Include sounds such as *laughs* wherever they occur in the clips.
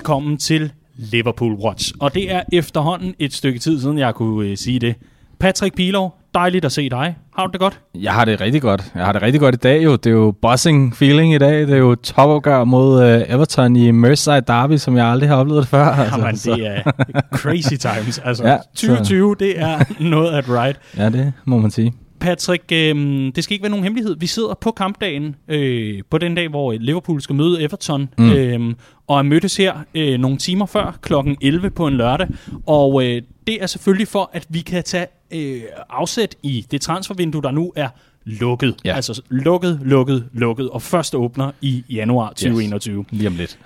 velkommen til Liverpool Watch. Og det er efterhånden et stykke tid siden, jeg kunne øh, sige det. Patrick Pilov, dejligt at se dig. Har du det godt? Jeg har det rigtig godt. Jeg har det rigtig godt i dag jo. Det er jo buzzing feeling i dag. Det er jo topopgør mod uh, Everton i Merseyside Derby, som jeg aldrig har oplevet før. Altså, Jamen, så. det er *laughs* crazy times. Altså, ja, 2020, så. det er noget at ride. Ja, det må man sige. Patrick, øh, det skal ikke være nogen hemmelighed. Vi sidder på kampdagen, øh, på den dag, hvor Liverpool skal møde Everton, mm. øh, og er mødtes her øh, nogle timer før, klokken 11 på en lørdag. Og øh, det er selvfølgelig for, at vi kan tage øh, afsæt i det transfervindue, der nu er lukket. Ja. Altså lukket, lukket, lukket, og først åbner i januar 2021. Yes. Lige om lidt.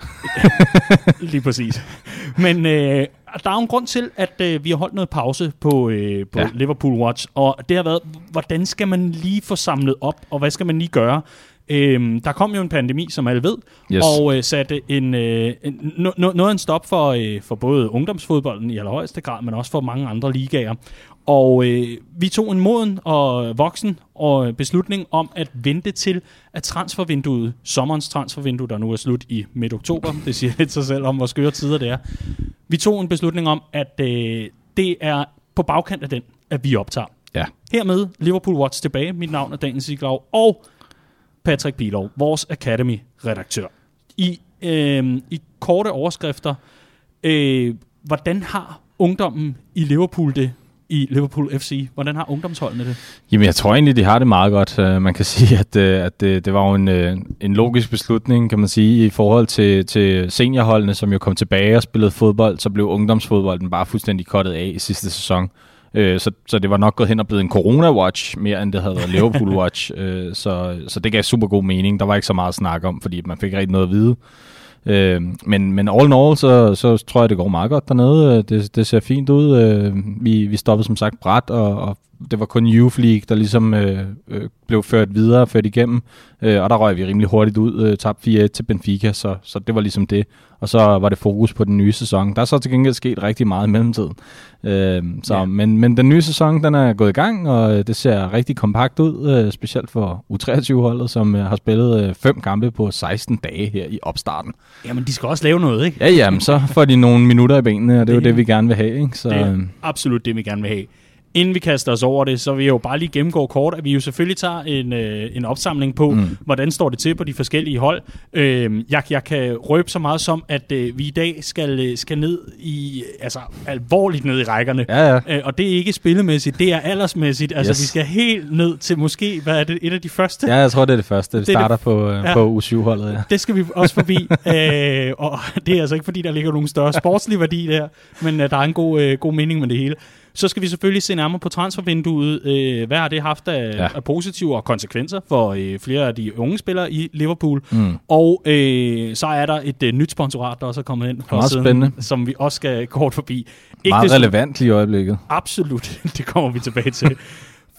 *laughs* Lige præcis. Men øh, der er jo en grund til, at øh, vi har holdt noget pause på, øh, på ja. Liverpool Watch, og det har været, hvordan skal man lige få samlet op, og hvad skal man lige gøre? Øhm, der kom jo en pandemi, som alle ved, yes. og øh, satte en, øh, en, no, no, noget en stop for, øh, for både ungdomsfodbolden i allerhøjeste grad, men også for mange andre ligaer. Og øh, vi tog en moden og voksen og beslutning om at vente til, at transfervinduet, sommerens transfervindue, der nu er slut i midt oktober, *laughs* det siger lidt sig selv om, hvor skøre tider det er. Vi tog en beslutning om, at øh, det er på bagkant af den, at vi optager. Ja. Hermed Liverpool Watch tilbage. Mit navn er Daniel Siglaug, og Patrick Pilov, vores Academy-redaktør. I, øh, I korte overskrifter, øh, hvordan har ungdommen i Liverpool det i Liverpool FC? Hvordan har ungdomsholdene det? Jamen, jeg tror egentlig, de har det meget godt. Uh, man kan *laughs* sige, at, uh, at det, det var jo en, uh, en logisk beslutning, kan man sige, i forhold til, til seniorholdene, som jo kom tilbage og spillede fodbold, så blev ungdomsfodbolden bare fuldstændig kottet af i sidste sæson. Så, så det var nok gået hen og blevet en Corona-watch, mere end det havde været Liverpool-watch. *laughs* så, så det gav super god mening. Der var ikke så meget at snakke om, fordi man fik rigtig noget at vide. Øh, men, men all in all, så, så tror jeg, det går meget godt dernede. Øh, det, det ser fint ud. Øh, vi, vi stoppede som sagt bræt, og, og det var kun Youth League, der ligesom øh, øh, blev ført videre, ført igennem, øh, og der røg vi rimelig hurtigt ud, øh, tabte 4-1 til Benfica, så, så det var ligesom det. Og så var det fokus på den nye sæson. Der er så til gengæld sket rigtig meget i mellemtiden. Øh, så, ja. men, men den nye sæson, den er gået i gang, og det ser rigtig kompakt ud, øh, specielt for U23-holdet, som øh, har spillet øh, fem kampe på 16 dage her i opstarten. Jamen, de skal også lave noget, ikke? Ja, jamen, så får de nogle minutter i benene, og det er jo det, vi gerne vil have, ikke? Så, det er absolut det, vi gerne vil have inden vi kaster os over det, så vil jeg jo bare lige gennemgå kort, at vi jo selvfølgelig tager en, øh, en opsamling på, mm. hvordan står det til på de forskellige hold. Øh, jeg, jeg kan røbe så meget som, at øh, vi i dag skal, øh, skal ned i, altså alvorligt ned i rækkerne. Ja, ja. Øh, og det er ikke spillemæssigt, det er aldersmæssigt. Altså yes. vi skal helt ned til måske, hvad er det, et af de første? Ja, jeg tror det er det første. Det, det starter det, på, øh, ja, på U7-holdet, ja. Det skal vi også forbi. *laughs* øh, og det er altså ikke fordi, der ligger nogen større sportslig værdi der, men øh, der er en god, øh, god mening med det hele. Så skal vi selvfølgelig se nærmere på transfervinduet. Øh, hvad har det haft af, ja. af positive konsekvenser for øh, flere af de unge spillere i Liverpool? Mm. Og øh, så er der et øh, nyt sponsorat, der også er kommet ind for siden, spændende. som vi også skal kort forbi. Ikke Meget det, relevant lige i øjeblikket. Absolut, *laughs* det kommer vi tilbage til.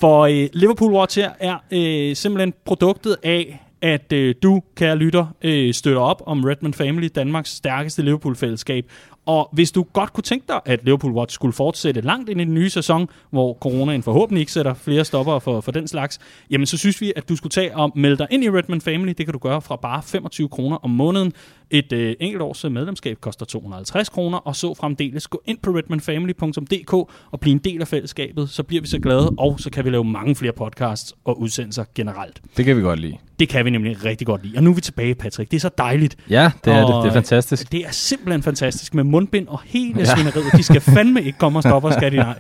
For øh, Liverpool Watch her er øh, simpelthen produktet af at øh, du, kære lytter, øh, støtter op om Redmond Family, Danmarks stærkeste Liverpool-fællesskab. Og hvis du godt kunne tænke dig, at Liverpool Watch skulle fortsætte langt ind i den nye sæson, hvor coronaen forhåbentlig ikke sætter flere stopper for, for den slags, jamen så synes vi, at du skulle tage og melde dig ind i Redmond Family. Det kan du gøre fra bare 25 kroner om måneden. Et øh, enkelt års medlemskab koster 250 kroner, og så fremdeles gå ind på redmondfamily.dk og blive en del af fællesskabet. Så bliver vi så glade, og så kan vi lave mange flere podcasts og udsendelser generelt. Det kan vi godt lide. Det kan vi nemlig rigtig godt lide. Og nu er vi tilbage, Patrick. Det er så dejligt. Ja, det er og det. Det er fantastisk. Det er simpelthen fantastisk med mundbind og hele ja. svineriet. De skal fandme ikke komme og stoppe os, skal de nej.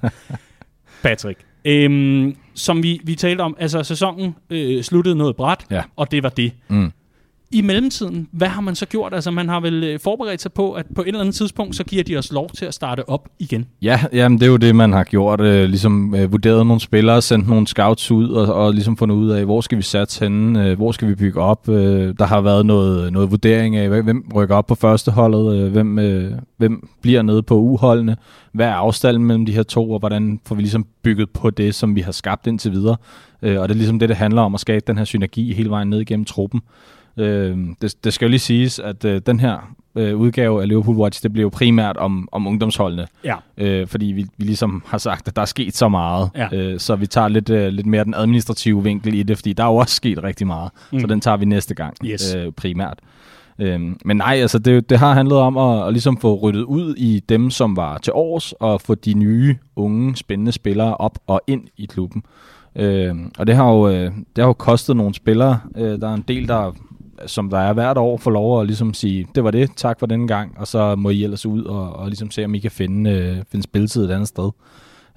Patrick, øhm, som vi, vi talte om, altså sæsonen øh, sluttede noget bræt, ja. og det var det. Mm i mellemtiden, hvad har man så gjort? Altså, man har vel øh, forberedt sig på, at på et eller andet tidspunkt, så giver de os lov til at starte op igen. Ja, jamen, det er jo det, man har gjort. Øh, ligesom øh, vurderet nogle spillere, sendt nogle scouts ud, og, og ligesom fundet ud af, hvor skal vi satse henne, øh, hvor skal vi bygge op. Øh, der har været noget, noget vurdering af, hvem rykker op på første holdet, øh, hvem, øh, hvem bliver nede på uholdene, hvad er afstanden mellem de her to, og hvordan får vi ligesom bygget på det, som vi har skabt indtil videre. Øh, og det er ligesom det, det handler om, at skabe den her synergi hele vejen ned igennem truppen. Øh, det, det skal jo lige siges, at øh, den her øh, udgave af Liverpool Watch, det bliver jo primært om, om ungdomsholdene. Ja. Øh, fordi vi, vi ligesom har sagt, at der er sket så meget. Ja. Øh, så vi tager lidt, øh, lidt mere den administrative vinkel i det, fordi der er jo også sket rigtig meget. Mm. Så den tager vi næste gang yes. øh, primært. Øhm, men nej, altså det, det har handlet om at, at ligesom få ryddet ud i dem, som var til års, og få de nye, unge, spændende spillere op og ind i klubben. Øhm, og det har, jo, øh, det har jo kostet nogle spillere. Øh, der er en del, der som der er hvert år, får lov at ligesom sige, det var det, tak for denne gang, og så må I ellers ud og, og ligesom se, om I kan finde, øh, finde spilletid et andet sted.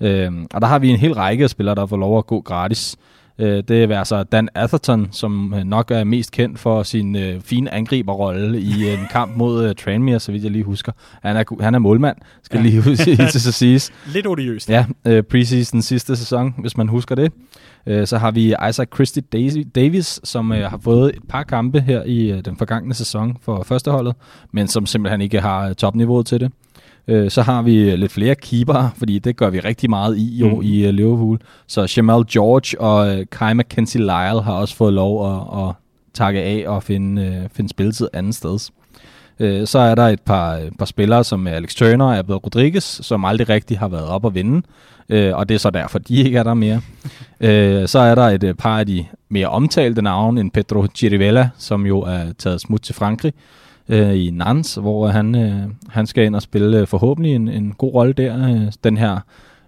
Øh, og der har vi en hel række af spillere, der får lov at gå gratis. Øh, det er altså Dan Atherton, som øh, nok er mest kendt for sin øh, fine angriberrolle i en kamp mod øh, Tranmere, så vidt jeg lige husker. Han er, han er målmand, skal ja. lige huske til *laughs* så siges. Lidt odiøst. Ja, øh, preseason sidste sæson, hvis man husker det. Øh, så har vi Isaac Christie Davis, som øh, har fået et par kampe her i øh, den forgangne sæson for førsteholdet, men som simpelthen ikke har topniveauet til det. Så har vi lidt flere keeper, fordi det gør vi rigtig meget i jo mm. i Liverpool. Så Jamal George og Kai McKenzie Lyle har også fået lov at, at takke af og finde, finde spilletid andet sted. Så er der et par, par spillere som Alex Turner og Abel Rodriguez, som aldrig rigtig har været op at vinde øh, og det er så derfor, de ikke er der mere. øh, så er der et øh, par af de mere omtalte navne, en Pedro Chirivella, som jo er taget smut til Frankrig øh, i Nantes, hvor han, øh, han skal ind og spille øh, forhåbentlig en, en god rolle der. Øh, den her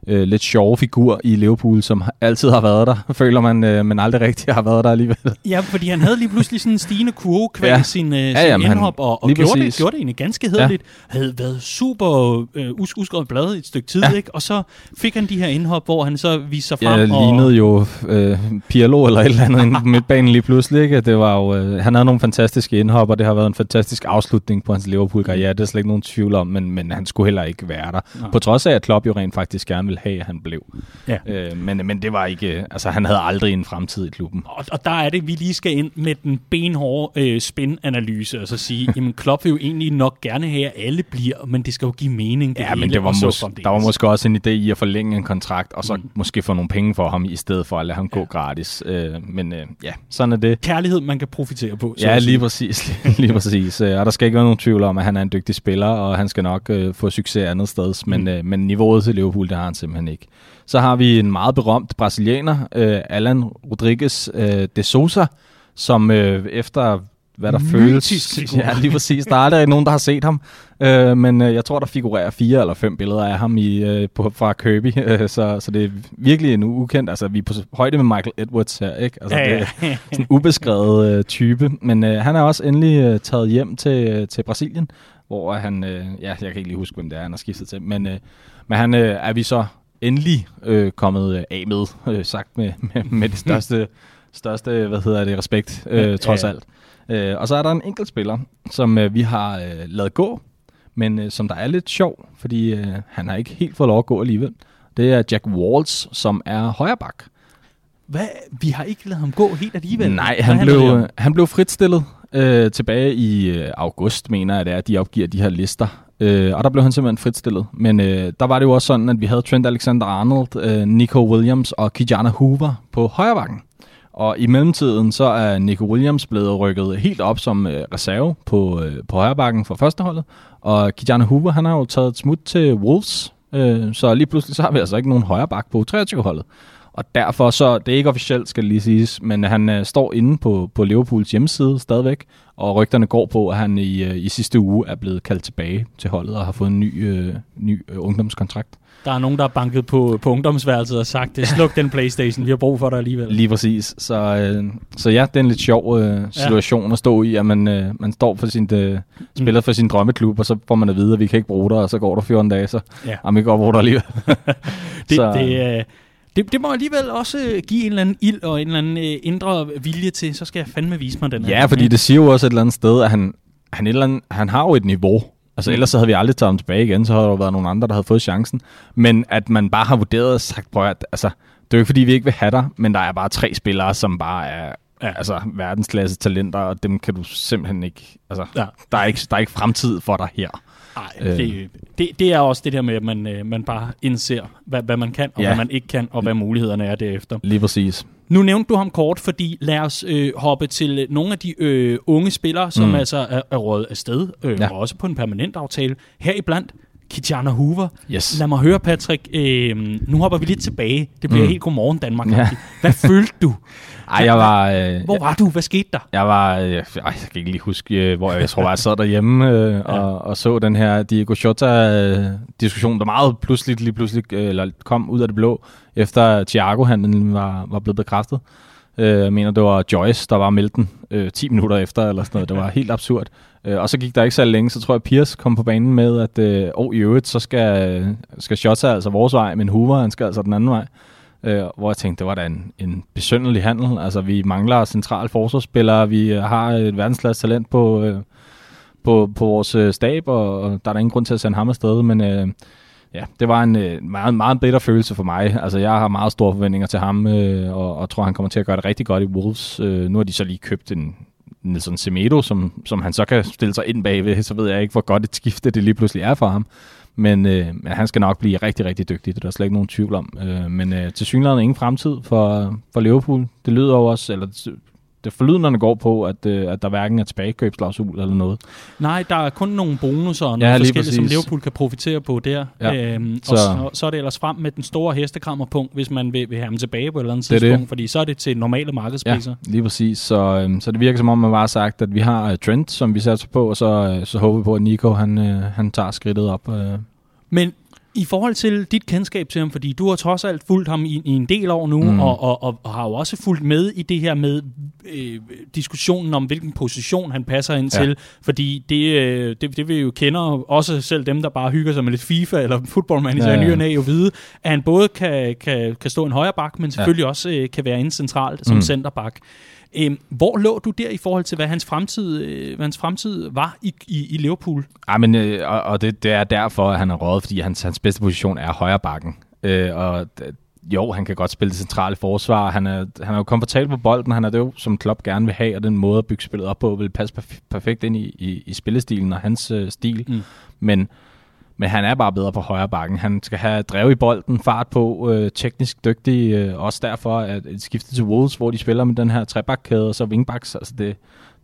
øh, lidt sjove figur i Liverpool, som altid har været der, *laughs* føler man, øh, men aldrig rigtig har været der alligevel. Ja, fordi han havde lige pludselig sådan en stigende kurve kvæl ja. sin, øh, ja, sin jamen, indhop, og, og gjorde, det, gjorde det egentlig ganske hederligt. Ja. Havde været super øh, us uskrevet blad et stykke tid, ja. ikke? og så fik han de her indhop, hvor han så viste sig frem. Ja, og... lignede jo øh, Pirlo eller et eller andet inde på *laughs* midtbanen lige pludselig. Ikke? Det var jo, øh, han havde nogle fantastiske indhop, og det har været en fantastisk afslutning på hans Liverpool-karriere. Det er slet ikke nogen tvivl om, men, men han skulle heller ikke være der. Ja. På trods af, at Klopp jo rent faktisk gerne ville have, at han blev. Ja. Øh, men, men det var ikke, altså han havde aldrig en fremtid i klubben. Og, og der er det, vi lige skal ind med den benhårde øh, spin-analyse, og så sige, *laughs* jamen Klopp vil jo egentlig nok gerne have, at alle bliver, men det skal jo give mening. Det ja, men det var mås- der var måske også en idé i at forlænge en kontrakt, og så mm. måske få nogle penge for ham, i stedet for at lade ham ja. gå gratis. Øh, men øh, ja, sådan er det. Kærlighed, man kan profitere på. Så ja, lige præcis. *laughs* lige præcis. Øh, og der skal ikke være nogen tvivl om, at han er en dygtig spiller, og han skal nok øh, få succes andet sted, men, mm. øh, men niveauet til Liverpool, det har han simpelthen ikke. Så har vi en meget berømt brasilianer, øh, Alan Rodriguez øh, de Souza, som øh, efter hvad der Mytisk *laughs* føles. Ja, lige præcis. Der er aldrig nogen, der har set ham. Øh, men øh, jeg tror, der figurerer fire eller fem billeder af ham i, øh, på, fra Kirby. *laughs* Øh, så, så det er virkelig en ukendt. Altså, vi er på højde med Michael Edwards her, ikke? Altså, ja, ja. det er sådan en ubeskrevet øh, type. Men øh, han er også endelig øh, taget hjem til, øh, til Brasilien, hvor han... Øh, ja, jeg kan ikke lige huske, hvem det er, han har skiftet til. Men, øh, men han øh, er vi så endelig øh, kommet øh, af med, øh, sagt med, *laughs* med, med det største, største hvad hedder det, respekt, øh, trods ja, ja. alt. Øh, og så er der en enkelt spiller, som øh, vi har øh, lavet gå, men øh, som der er lidt sjov, fordi øh, han har ikke helt fået lov at gå alligevel. Det er Jack Walls, som er højreback. Hvad? Vi har ikke lavet ham gå helt alligevel? Nej, han blev, han blev fritstillet øh, tilbage i øh, august, mener jeg det er, at de opgiver de her lister. Øh, og der blev han simpelthen fritstillet. Men øh, der var det jo også sådan, at vi havde Trent Alexander-Arnold, øh, Nico Williams og Kijana Hoover på højrebakken. Og i mellemtiden så er Nico Williams blevet rykket helt op som øh, reserve på, øh, på højrebakken for førsteholdet. Og Kijana Hoover, han har jo taget et smut til Wolves. Øh, så lige pludselig så har vi altså ikke nogen højrebak på 23-holdet. Og derfor så, det er ikke officielt, skal lige siges, men han øh, står inde på, på Liverpools hjemmeside stadigvæk, og rygterne går på, at han i, øh, i sidste uge er blevet kaldt tilbage til holdet og har fået en ny, øh, ny øh, ungdomskontrakt. Der er nogen, der har banket på, på ungdomsværelset og sagt, det sluk den Playstation, vi har brug for dig alligevel. Lige præcis. Så, øh, så ja, det er en lidt sjov øh, situation ja. at stå i, at man, øh, man står for sin, øh, spiller for sin drømmeklub, og så får man at vide, at vi kan ikke bruge dig, og så går der 14 dage, så ja. jamen, vi kan godt bruge dig alligevel. *laughs* det, *laughs* så, det, øh, det, det må alligevel også øh, give en eller anden ild og en eller anden øh, indre vilje til, så skal jeg fandme vise mig den her. Ja, fordi det siger jo også et eller andet sted, at han, han, et eller andet, han har jo et niveau. Altså mm. ellers så havde vi aldrig taget ham tilbage igen, så havde der været nogle andre, der havde fået chancen. Men at man bare har vurderet og sagt, prøv at, altså, det er jo ikke fordi, vi ikke vil have dig, men der er bare tre spillere, som bare er ja. altså, verdensklasse talenter, og dem kan du simpelthen ikke, altså, ja. der, er ikke, der er ikke fremtid for dig her. Nej, øh. det, det, det er også det der med, at man, øh, man bare indser, hvad, hvad man kan, og ja. hvad man ikke kan, og hvad mulighederne er derefter. Lige præcis. Nu nævnte du ham kort, fordi lad os øh, hoppe til nogle af de øh, unge spillere, som mm. altså er, er rådet afsted, øh, ja. og også på en permanent aftale. Her iblandt Kitjana Hoover. Yes. Lad mig høre, Patrick. Øh, nu hopper vi lidt tilbage. Det bliver mm. helt godmorgen Danmark. Ja. Hvad følte du, *laughs* Ej, jeg var... Øh, hvor var du? Hvad skete der? Jeg var... Øh, jeg kan ikke lige huske, øh, hvor jeg, jeg tror, jeg sad derhjemme øh, ja. og, og så den her Diego Jota-diskussion, der meget pludselig, lige pludselig øh, eller kom ud af det blå, efter Thiago han var, var blevet bekræftet. Øh, jeg mener, det var Joyce, der var meldt den øh, 10 minutter efter, eller sådan noget. Det var helt absurd. Øh, og så gik der ikke så længe, så tror jeg, Piers kom på banen med, at øh, oh, i øvrigt, så skal, skal Shota altså vores vej, men Hoover, han skal altså den anden vej. Øh, hvor jeg tænkte, det var da en, en besønderlig handel. Altså, vi mangler central forsvarsspillere, vi øh, har et verdensklasse talent på, øh, på, på vores øh, stab, og, og der er der ingen grund til at sende ham afsted, men... Øh, ja, det var en øh, meget, meget bedre følelse for mig. Altså, jeg har meget store forventninger til ham, øh, og, og tror, han kommer til at gøre det rigtig godt i Wolves. Øh, nu har de så lige købt en Nelson Semedo, som, som han så kan stille sig ind bagved, så ved jeg ikke, hvor godt et skifte det lige pludselig er for ham. Men, øh, han skal nok blive rigtig, rigtig dygtig, det er der slet ikke nogen tvivl om. Øh, men øh, til synligheden ingen fremtid for, for Liverpool. Det lyder jo også, eller det forlydenderne går på, at, øh, at der hverken er tilbagekøbsklausul eller noget. Nej, der er kun nogle bonusser og nogle ja, forskellige, som Liverpool kan profitere på der. Ja. Øhm, så. Og så, så er det ellers frem med den store hestekrammerpunkt, hvis man vil, vil have dem tilbage på et eller andet tidspunkt, det. fordi så er det til normale markedspriser. Ja, lige præcis. Så, øhm, så det virker som om, man bare har sagt, at vi har uh, Trent, som vi satser på, og så, uh, så håber vi på, at Nico han, uh, han tager skridtet op. Uh. Men i forhold til dit kendskab til ham, fordi du har trods alt fulgt ham i, i en del år nu, mm. og, og, og, og har jo også fulgt med i det her med øh, diskussionen om, hvilken position han passer ind ja. til, fordi det, øh, det, det vi jo kender, også selv dem, der bare hygger sig med lidt FIFA eller fodboldmanager ja, ja. i ny jo vide, at han både kan, kan, kan stå en højre bak, men selvfølgelig ja. også øh, kan være inde centralt som mm. centerback. Øhm, hvor lå du der i forhold til, hvad hans fremtid, øh, hvad hans fremtid var i, i, i Liverpool? Ja, men, øh, og, og det, det er derfor, at han er rådet, fordi hans, hans bedste position er højre bakken. Øh, og jo, han kan godt spille det centrale forsvar. Han er, han er jo komfortabel på bolden. Han er det jo, som Klopp gerne vil have, og den måde at bygge spillet op på, vil passe perfekt ind i, i, i spillestilen og hans øh, stil. Mm. Men men han er bare bedre på højre bakken. Han skal have drev i bolden, fart på, øh, teknisk dygtig. Øh, også derfor at et skifte til Wolves, hvor de spiller med den her trebakkæde og så wingbacks. Altså det,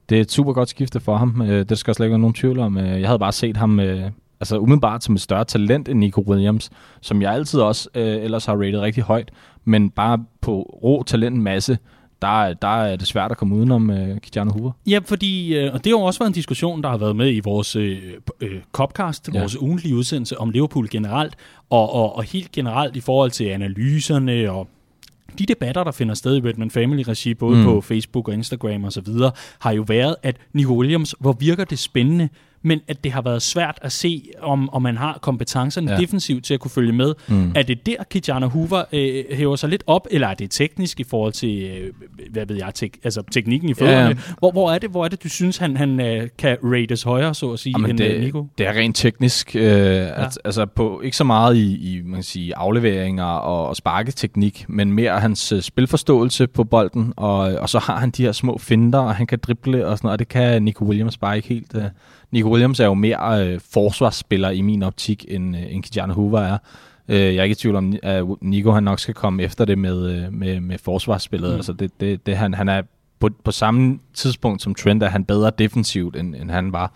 det er et super godt skifte for ham. Øh, det skal slet ikke være nogen tvivl om. Øh, jeg havde bare set ham øh, altså umiddelbart som et større talent end Nico Williams, som jeg altid også øh, ellers har rated rigtig højt, men bare på rå talentmasse, der, der er det svært at komme udenom uh, Kijano Hoover. Ja, fordi, uh, og det har jo også været en diskussion, der har været med i vores uh, uh, Copcast, ja. vores ugentlige udsendelse om Liverpool generelt, og, og, og helt generelt i forhold til analyserne og de debatter, der finder sted i Redman Family-regi, både mm. på Facebook og Instagram og så videre, har jo været, at Nico Williams, hvor virker det spændende men at det har været svært at se, om, om man har kompetencerne ja. defensivt til at kunne følge med. Mm. Er det der, Kijana Hoover øh, hæver sig lidt op, eller er det teknisk i forhold til, øh, hvad ved jeg, tek, altså teknikken i fødderne? Ja. Hvor, hvor, er det, hvor er det, du synes, han, han øh, kan rates højere, så at sige, Jamen end det, øh, Nico? Det er rent teknisk. Øh, ja. altså på, ikke så meget i, i man kan sige, afleveringer og, og sparketeknik, men mere hans øh, spilforståelse på bolden, og, og så har han de her små finder, og han kan drible og sådan noget, og det kan Nico Williams bare ikke helt... Øh, Nico Williams er jo mere øh, forsvarsspiller i min optik, end, øh, end Kijana Hoover er. Øh, jeg er ikke i tvivl om, at Nico han nok skal komme efter det med, øh, med, med forsvarsspillet. Mm. Altså det, det, det, han, han er på, på samme tidspunkt som Trent, er han bedre defensivt, end, end han var.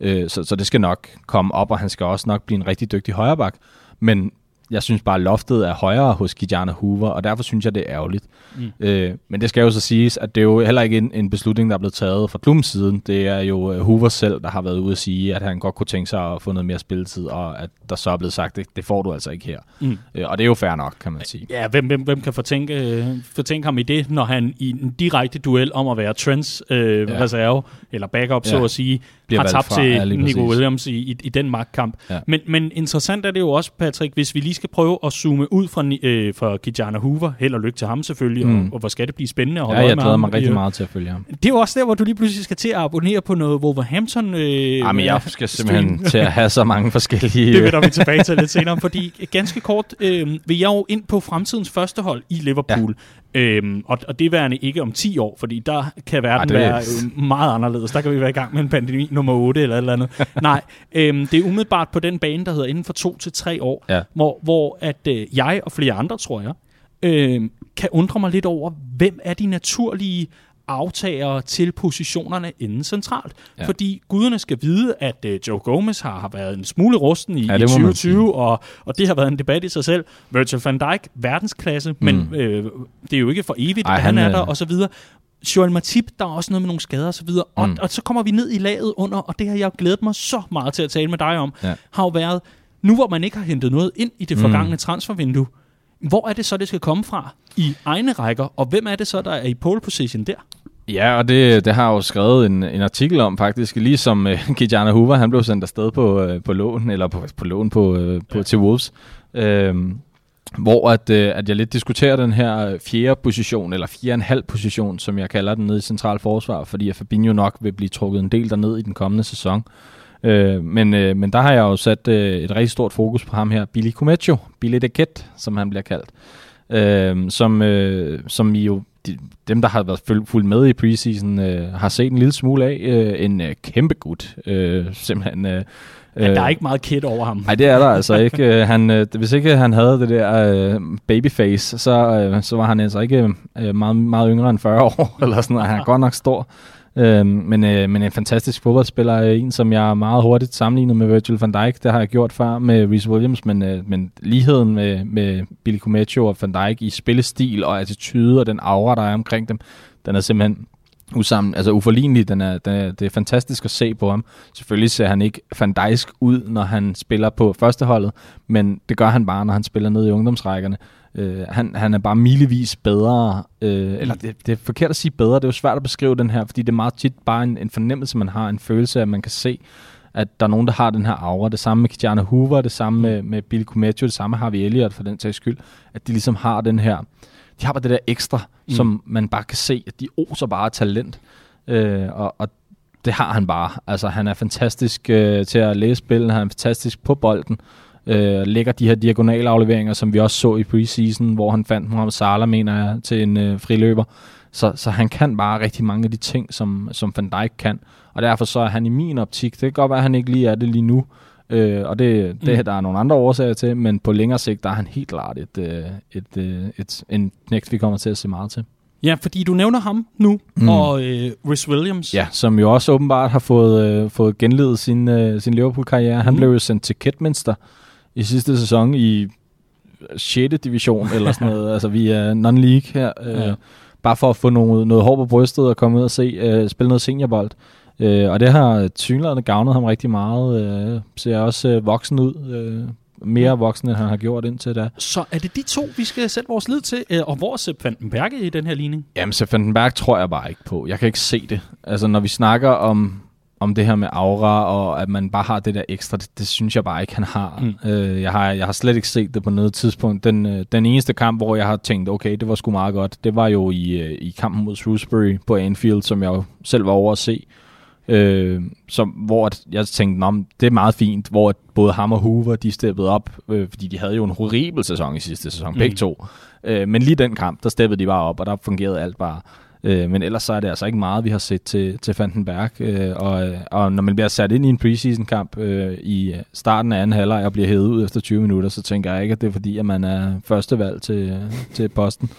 Øh, så, så det skal nok komme op, og han skal også nok blive en rigtig dygtig højreback. Men jeg synes bare, loftet er højere hos Kijana Hoover, og derfor synes jeg, det er ærgerligt. Mm. Øh, men det skal jo så siges, at det er jo heller ikke en, en beslutning, der er blevet taget fra klubbens siden. Det er jo uh, Hoover selv, der har været ude at sige, at han godt kunne tænke sig at få noget mere spilletid, og at der så er blevet sagt, det, det får du altså ikke her. Mm. Øh, og det er jo fair nok, kan man sige. Ja, hvem, hvem, hvem kan fortænke, fortænke ham i det, når han i en direkte duel om at være Trents øh, ja. reserve, eller backup, ja. så at sige, Bliver har tabt til ja, Nico Williams i, i, i den magtkamp. Ja. Men, men interessant er det jo også, Patrick, hvis vi lige skal prøve at zoome ud fra, øh, fra Kijana Hoover, held og lykke til ham selvfølgelig, mm. og, og hvor skal det blive spændende at holde Ja, jeg glæder mig rigtig meget til at følge ham. Det er jo også der, hvor du lige pludselig skal til at abonnere på noget Wolverhampton. Øh, Jamen, jeg skal simpelthen stream. til at have så mange forskellige... det vender vi tilbage til lidt senere, fordi ganske kort øh, vil jeg jo ind på fremtidens første hold i Liverpool. Ja. Øhm, og, og det værende ikke om 10 år, fordi der kan verden Ej, være øh, meget anderledes. Der kan vi være i gang med en pandemi nummer 8 eller et eller andet. *laughs* Nej, øhm, det er umiddelbart på den bane, der hedder inden for 2 til tre år, ja. hvor, hvor at øh, jeg og flere andre, tror jeg, øh, kan undre mig lidt over, hvem er de naturlige aftagere til positionerne inden centralt. Ja. Fordi guderne skal vide, at uh, Joe Gomez har, har været en smule rusten i, ja, i 2020, og, og det har været en debat i sig selv. Virgil van Dijk, verdensklasse, mm. men øh, det er jo ikke for evigt, Ej, han, han er der, og så videre. Joel Matip, der er også noget med nogle skader og så videre. Mm. Og, og så kommer vi ned i laget under, og det har jeg glædet mig så meget til at tale med dig om, ja. har jo været, nu hvor man ikke har hentet noget ind i det mm. forgangne mm. transfervindue, hvor er det så, det skal komme fra i egne rækker, og hvem er det så, der er i pole position der? Ja, og det, det har jeg jo skrevet en, en artikel om faktisk, ligesom *laughs* uh, Kijana Hoover, han blev sendt afsted på, uh, på lån, eller på, på lån på, uh, på, ja. til Wolves. Uh, hvor at, øh, at jeg lidt diskuterer den her øh, fjerde position, eller fjerde og en halv position, som jeg kalder den nede i central forsvar, fordi at Fabinho nok vil blive trukket en del derned i den kommende sæson. Øh, men, øh, men der har jeg jo sat øh, et rigtig stort fokus på ham her, Billy Comecho, Billy de Ket, som han bliver kaldt, øh, som, øh, som I jo de, dem, der har været fuldt med i preseason, øh, har set en lille smule af. Øh, en øh, kæmpe gut, øh, simpelthen. Øh, Ja, der er ikke meget kit over ham. Nej, det er der altså *laughs* ikke. Øh, han, øh, hvis ikke han havde det der øh, babyface, så, øh, så var han altså ikke øh, meget, meget yngre end 40 år, *laughs* eller sådan noget. Han er godt nok stor. Øh, men, øh, men en fantastisk fodboldspiller, en som jeg er meget hurtigt sammenlignet med Virgil van Dijk. Det har jeg gjort før med Reece Williams, men, øh, men ligheden med, med Billy Cometio og van Dijk i spillestil og attitude og den aura, der er omkring dem, den er simpelthen usammen, altså uforlignelig. Den er, den er, det er fantastisk at se på ham. Selvfølgelig ser han ikke Van ud, når han spiller på førsteholdet, men det gør han bare, når han spiller ned i ungdomsrækkerne. Øh, han, han er bare milevis bedre, øh, eller det, det er forkert at sige bedre, det er jo svært at beskrive den her, fordi det er meget tit bare en, en fornemmelse, man har, en følelse, at man kan se, at der er nogen, der har den her aura. Det samme med Kijana Hoover, det samme med, med Bill Cometio, det samme har vi Elliot for den sags skyld, at de ligesom har den her, de har bare det der ekstra, mm. som man bare kan se, at de oser bare talent. Øh, og, og det har han bare. Altså, han er fantastisk øh, til at læse spillet, han er fantastisk på bolden. Øh, lægger de her diagonale afleveringer, som vi også så i preseason, hvor han fandt Mohamed Salah, mener jeg, til en øh, friløber. Så, så han kan bare rigtig mange af de ting, som, som Van Dijk kan. Og derfor så er han i min optik, det kan godt være, at han ikke lige er det lige nu, Øh, og det, det mm. der er nogle andre årsager til, men på længere sigt, der er han helt klart et, øh, et, et, øh, et, en knægt, vi kommer til at se meget til. Ja, fordi du nævner ham nu, mm. og øh, Rhys Williams. Ja, som jo også åbenbart har fået, øh, fået genledet sin, øh, sin Liverpool-karriere. Han mm. blev jo sendt til Kidminster i sidste sæson i 6. division, eller sådan noget, *laughs* altså via non-league her. Øh, ja. Bare for at få noget, noget hår på brystet og komme ud og se, øh, spille noget seniorbold. Øh, og det har synligheden gavnet ham rigtig meget. Øh, ser også øh, voksen ud. Øh, mere voksen, end han har gjort indtil da. Så er det de to, vi skal sætte vores lid til? Øh, og hvor er Sepp Vandenberg i den her ligning? Jamen, Sepp Vandenberg tror jeg bare ikke på. Jeg kan ikke se det. Altså, når vi snakker om, om det her med aura, og at man bare har det der ekstra, det, det synes jeg bare ikke, han har. Mm. Øh, jeg har. Jeg har slet ikke set det på noget tidspunkt. Den, øh, den eneste kamp, hvor jeg har tænkt, okay, det var sgu meget godt, det var jo i, øh, i kampen mod Shrewsbury på Anfield, som jeg jo selv var over at se. Øh, som, hvor jeg tænkte, at det er meget fint, hvor både ham og Hoover, de steppede op, øh, fordi de havde jo en horribel sæson i sidste sæson, mm. begge to. Øh, men lige den kamp, der steppede de bare op, og der fungerede alt bare. Øh, men ellers så er det altså ikke meget, vi har set til, til Vandenberg. Øh, og, og når man bliver sat ind i en preseason-kamp øh, i starten af anden halvleg og bliver hævet ud efter 20 minutter, så tænker jeg ikke, at det er fordi, at man er førstevalg til, til posten.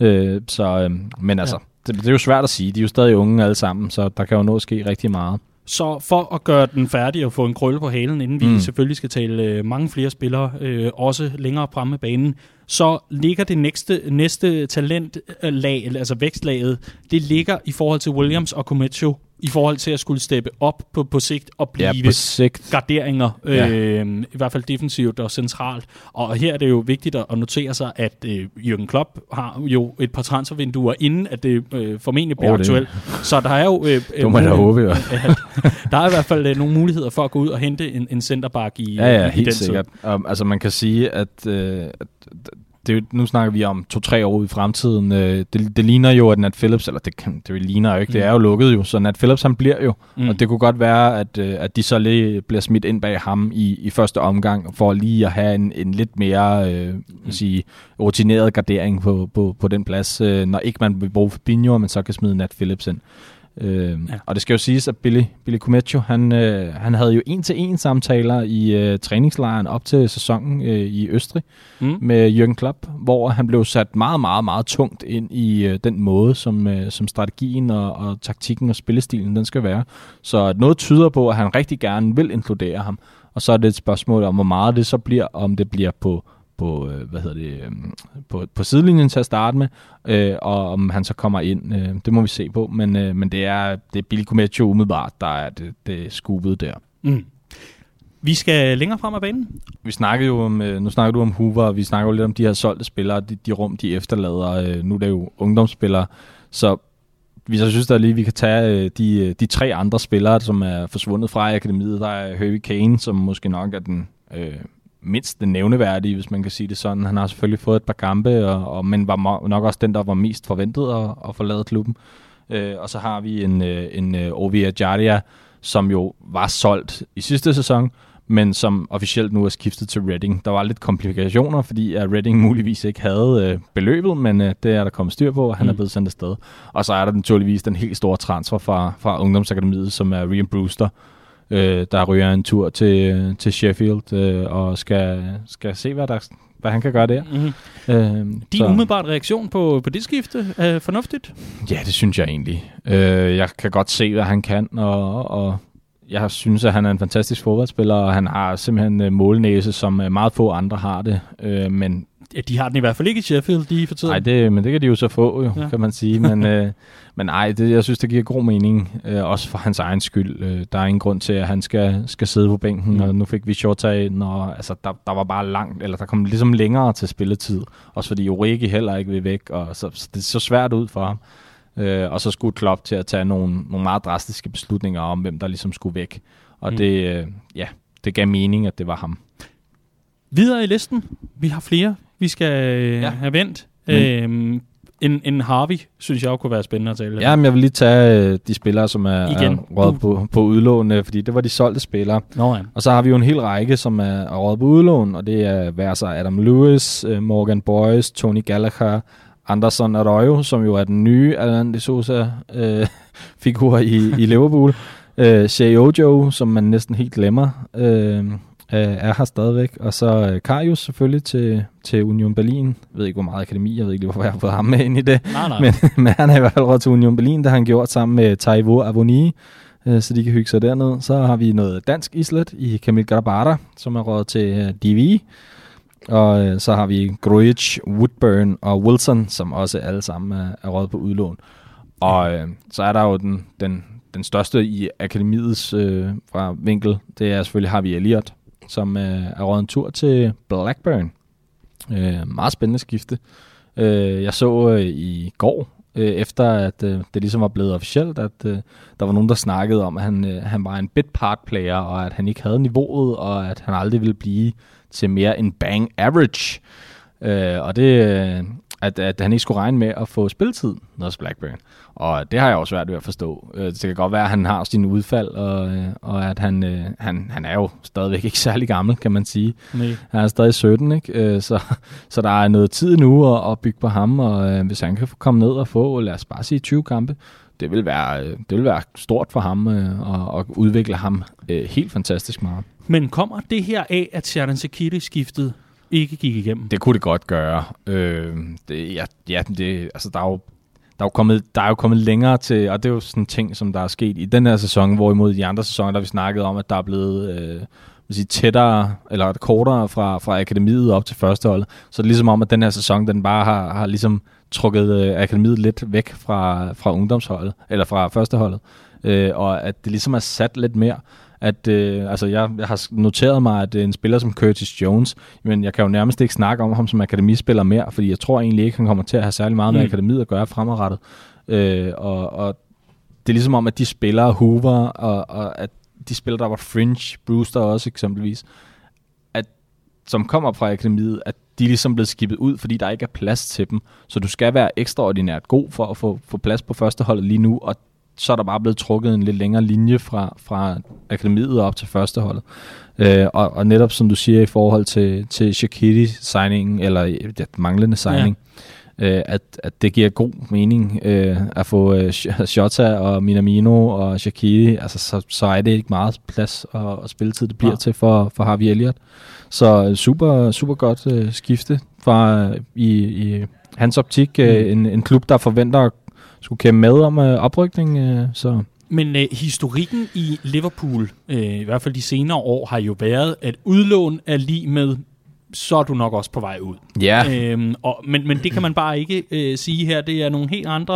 Øh, så, øh, men altså, ja det, det er jo svært at sige. De er jo stadig unge alle sammen, så der kan jo nå at ske rigtig meget. Så for at gøre den færdig og få en krølle på halen, inden vi mm. selvfølgelig skal tale øh, mange flere spillere, øh, også længere fremme banen, så ligger det næste, næste talentlag, altså vækstlaget, det ligger i forhold til Williams og Cometio i forhold til at skulle steppe op på, på sigt og blive ja, på sigt. garderinger, ja. øh, i hvert fald defensivt og centralt. Og her er det jo vigtigt at notere sig, at øh, Jürgen Klopp har jo et par transfervinduer, inden at det øh, formentlig bliver oh, aktuelt. Så der er jo... Øh, *laughs* du må da håbe, *laughs* ja. der er i hvert fald øh, nogle muligheder for at gå ud og hente en, en centerback i, ja, ja, i helt den sikkert. Um, altså man kan sige, at, øh, at det, nu snakker vi om to-tre år i fremtiden. Øh, det, det ligner jo, at Nat Phillips, eller det, det ligner jo ikke, mm. det er jo lukket jo, så Nat Phillips han bliver jo, mm. og det kunne godt være, at, øh, at de så lige bliver smidt ind bag ham i, i første omgang, for lige at have en, en lidt mere øh, mm. sige, rutineret gardering på, på, på den plads, øh, når ikke man vil bruge Fabinho, men så kan smide Nat Phillips ind. Øh, ja. Og det skal jo siges, at Billy, Billy Cometto, han, øh, han havde jo en-til-en samtaler i øh, træningslejren op til sæsonen øh, i Østrig mm. med Jürgen Klopp, hvor han blev sat meget, meget, meget tungt ind i øh, den måde, som, øh, som strategien og, og taktikken og spillestilen den skal være. Så noget tyder på, at han rigtig gerne vil inkludere ham. Og så er det et spørgsmål om, hvor meget det så bliver, om det bliver på på, øh, hvad hedder det, øh, på, på sidelinjen til at starte med, øh, og om han så kommer ind, øh, det må vi se på, men, øh, men det er, det er Billy Cometto umiddelbart, der er det, det skubet der. Mm. Vi skal længere frem af banen. Vi snakkede jo om, øh, nu snakker du om Hoover, og vi snakker jo lidt om de her solgte spillere, de, de rum, de efterlader. Øh, nu er det jo ungdomsspillere, så hvis jeg synes, at lige vi kan tage de, de tre andre spillere, som er forsvundet fra akademiet. Der er Harvey Kane, som måske nok er den øh, mindst den nævneværdige, hvis man kan sige det sådan. Han har selvfølgelig fået et par kampe, og, og, men var nok også den, der var mest forventet at, at forlade klubben. Øh, og så har vi en, øh, en uh, Ovia Jardia, som jo var solgt i sidste sæson, men som officielt nu er skiftet til Reading. Der var lidt komplikationer, fordi at Reading muligvis ikke havde øh, beløbet, men øh, det er der kommet styr på, og han mm. er blevet sendt afsted. Og så er der naturligvis den helt store transfer fra, fra Ungdomsakademiet, som er Rian Brewster, øh, der ryger en tur til, til Sheffield øh, og skal, skal se, hvad, der, hvad han kan gøre der. Mm-hmm. Øh, Din så. umiddelbart reaktion på, på det skifte er fornuftigt? Ja, det synes jeg egentlig. Øh, jeg kan godt se, hvad han kan, og, og jeg synes, at han er en fantastisk fodboldspiller, og han har simpelthen øh, målnæse, som øh, meget få andre har det. Øh, men Ja, de har den i hvert fald ikke i Sheffield lige for tiden. Nej, det, men det kan de jo så få, jo, ja. kan man sige. Men, *laughs* øh, men ej, det, jeg synes, det giver god mening, øh, også for hans egen skyld. Øh, der er ingen grund til, at han skal, skal sidde på bænken, mm. og nu fik vi Shota ind, og altså, der, der var bare langt, eller der kom ligesom længere til spilletid. Også fordi Origi heller ikke vil væk, og så, så det så svært ud for ham. Øh, og så skulle Klopp til at tage nogle, nogle meget drastiske beslutninger om, hvem der ligesom skulle væk. Og mm. det, øh, ja, det gav mening, at det var ham. Videre i listen. Vi har flere vi skal øh, ja. have vendt. Mm. Øhm, en, en Harvey, synes jeg også kunne være spændende at tale Ja, men jeg vil lige tage øh, de spillere, som er, Igen. er råd på, på udlån, øh, fordi det var de solgte spillere. Nå, ja. Og så har vi jo en hel række, som er, råd på udlån, og det er værser Adam Lewis, øh, Morgan Boyce, Tony Gallagher, Anderson Arroyo, som jo er den nye Alan de Sosa øh, *laughs* figur i, i Liverpool. Øh, Shea Ojo, som man næsten helt glemmer. Øh, er her stadigvæk. Og så øh, Karius selvfølgelig til, til Union Berlin. Jeg ved ikke, hvor meget akademi, jeg ved ikke, hvorfor jeg har fået ham med ind i det. Nej, nej. Men, *laughs* men han er i hvert fald til Union Berlin, det har han gjort sammen med Taivo Avoni, øh, så de kan hygge sig derned. Så har vi noget dansk islet i Kamil Grabara, som er råd til øh, DV. Og øh, så har vi Grujic, Woodburn og Wilson, som også alle sammen er, er råd på udlån. Og øh, så er der jo den, den, den største i akademiets øh, fra vinkel, det er selvfølgelig Harvey Elliott, som øh, er råd en tur til Blackburn. Øh, meget spændende skifte. Øh, jeg så øh, i går, øh, efter at øh, det ligesom var blevet officielt, at øh, der var nogen, der snakkede om, at han, øh, han var en bit part player, og at han ikke havde niveauet, og at han aldrig ville blive til mere en bang average. Øh, og det, øh, at, at han ikke skulle regne med at få spilletid hos Blackburn. Og det har jeg også svært ved at forstå. Øh, det kan godt være, at han har sine udfald, og, øh, og at han, øh, han, han er jo stadigvæk ikke *laughs* særlig gammel, kan man sige. Nej. Han er stadig 17, ikke? Så, *laughs* så der er noget tid nu at, at bygge på ham, og hvis han kan komme ned og få, lad os bare sige 20 kampe, det vil være, det vil være stort for ham og, at udvikle ham helt fantastisk meget. Men kommer det her af, at Sharon Sakiri skiftede ikke gik igennem? Det kunne det godt gøre. Øh, det, ja, ja det, altså, der er jo der er, jo kommet, der er jo kommet længere til, og det er jo sådan en ting, som der er sket i den her sæson, hvorimod de andre sæsoner, der vi snakkede om, at der er blevet øh, sige, tættere, eller kortere fra, fra akademiet op til førsteholdet. Så det er ligesom om, at den her sæson, den bare har, har ligesom trukket øh, akademiet lidt væk fra, fra ungdomsholdet, eller fra førsteholdet, øh, og at det ligesom er sat lidt mere at øh, altså jeg, jeg har noteret mig, at en spiller som Curtis Jones, men jeg kan jo nærmest ikke snakke om ham som akademispiller mere, fordi jeg tror egentlig ikke, han kommer til at have særlig meget med mm. akademiet at gøre fremadrettet. Øh, og, og det er ligesom om, at de spillere, Hoover, og, og at de spillere, der var fringe, Brewster også eksempelvis, at, som kommer fra akademiet, at de er ligesom blevet skibet ud, fordi der ikke er plads til dem. Så du skal være ekstraordinært god for at få, få plads på førsteholdet lige nu, og så er der bare blevet trukket en lidt længere linje fra, fra akademiet op til førsteholdet. Øh, og, og netop som du siger i forhold til, til Shakiri signingen eller det manglende signing, øh, at, at det giver god mening øh, at få øh, Shota og Minamino og Shaqiri, altså så, så er det ikke meget plads og, og spilletid, det bliver ja. til for, for Harvey Elliott. Så super, super godt øh, skifte fra i, i hans optik øh, mm. en, en klub, der forventer at skulle kæmpe med om øh, oprykning. Øh, så. Men øh, historikken i Liverpool, øh, i hvert fald de senere år, har jo været, at udlån er lige med så er du nok også på vej ud. Ja. Øhm, og, men, men det kan man bare ikke øh, sige her. Det er nogle helt andre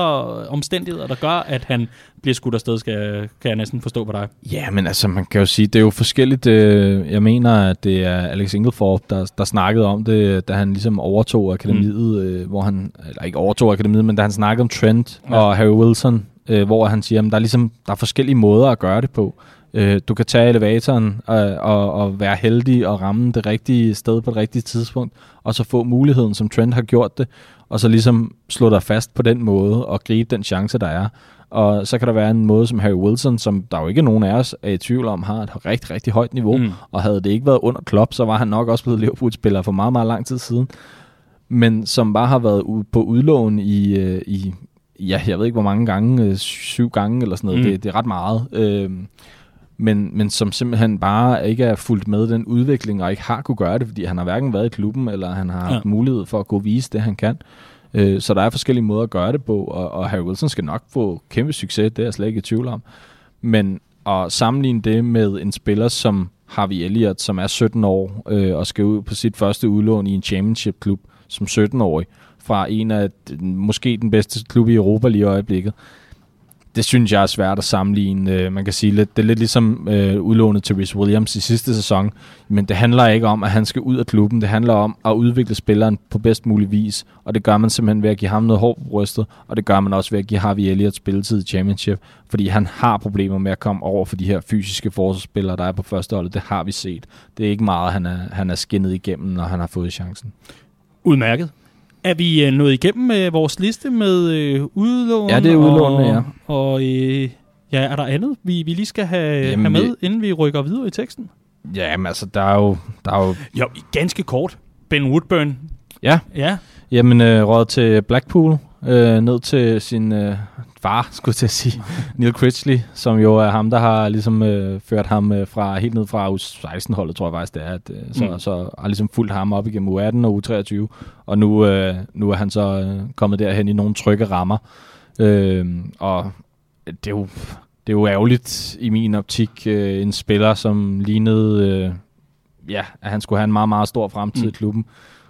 omstændigheder, der gør, at han bliver skudt afsted, skal, kan jeg næsten forstå på dig. Ja, men altså, man kan jo sige, det er jo forskelligt. Øh, jeg mener, at det er Alex Ingelforth, der, der snakkede om det, da han ligesom overtog akademiet, mm. øh, hvor han, eller ikke overtog akademiet, men da han snakkede om Trent ja. og Harry Wilson, øh, hvor han siger, at der er ligesom der er forskellige måder at gøre det på. Øh, du kan tage elevatoren og, og, og være heldig og ramme det rigtige sted på det rigtige tidspunkt, og så få muligheden, som Trent har gjort det, og så ligesom slå dig fast på den måde og gribe den chance, der er. Og så kan der være en måde som Harry Wilson, som der jo ikke nogen af os er i tvivl om, har et rigtig, rigtig højt niveau. Mm. Og havde det ikke været under Klopp, så var han nok også blevet Liverpool-spiller for meget, meget lang tid siden. Men som bare har været på udlån i, øh, i ja, jeg ved ikke hvor mange gange, øh, syv gange eller sådan noget. Mm. Det, det er ret meget. Øh, men, men som simpelthen bare ikke er fulgt med den udvikling, og ikke har kunne gøre det, fordi han har hverken været i klubben, eller han har ja. haft mulighed for at gå vise det, han kan. Øh, så der er forskellige måder at gøre det på, og, og Harry Wilson skal nok få kæmpe succes, det er jeg slet ikke i tvivl om. Men at sammenligne det med en spiller som Harvey Elliott, som er 17 år, øh, og skal ud på sit første udlån i en championship-klub som 17-årig, fra en af måske den bedste klub i Europa lige i øjeblikket, det synes jeg er svært at sammenligne. Øh, man kan sige, lidt, det er lidt ligesom øh, udlånet til Rhys Williams i sidste sæson, men det handler ikke om, at han skal ud af klubben. Det handler om at udvikle spilleren på bedst mulig vis, og det gør man simpelthen ved at give ham noget hår på brystet, og det gør man også ved at give Harvey Elliott spilletid i Championship, fordi han har problemer med at komme over for de her fysiske forsvarsspillere, der er på første hold. Det har vi set. Det er ikke meget, han er, han er skinnet igennem, når han har fået chancen. Udmærket. Er vi øh, nået igennem med vores liste med øh, udlån? Ja, det er udlån, ja. Og øh, ja, er der andet, vi, vi lige skal have, Jamen, have med, inden vi rykker videre i teksten? Ja, men altså, der er jo... Der er jo... jo, ganske kort. Ben Woodburn. Ja. Ja. Jamen, øh, råd til Blackpool, øh, ned til sin øh, far, *laughs* skulle jeg til at sige, Neil Critchley, som jo er ham, der har ligesom øh, ført ham øh, fra helt ned fra U16-holdet, tror jeg faktisk det er, at, øh, så, mm. så har ligesom fulgt ham op igennem U18 og U23, og nu, øh, nu er han så øh, kommet derhen i nogle trygge rammer, øh, og det er jo det er jo ærgerligt i min optik, øh, en spiller, som lignede, øh, ja, at han skulle have en meget, meget stor fremtid mm. i klubben.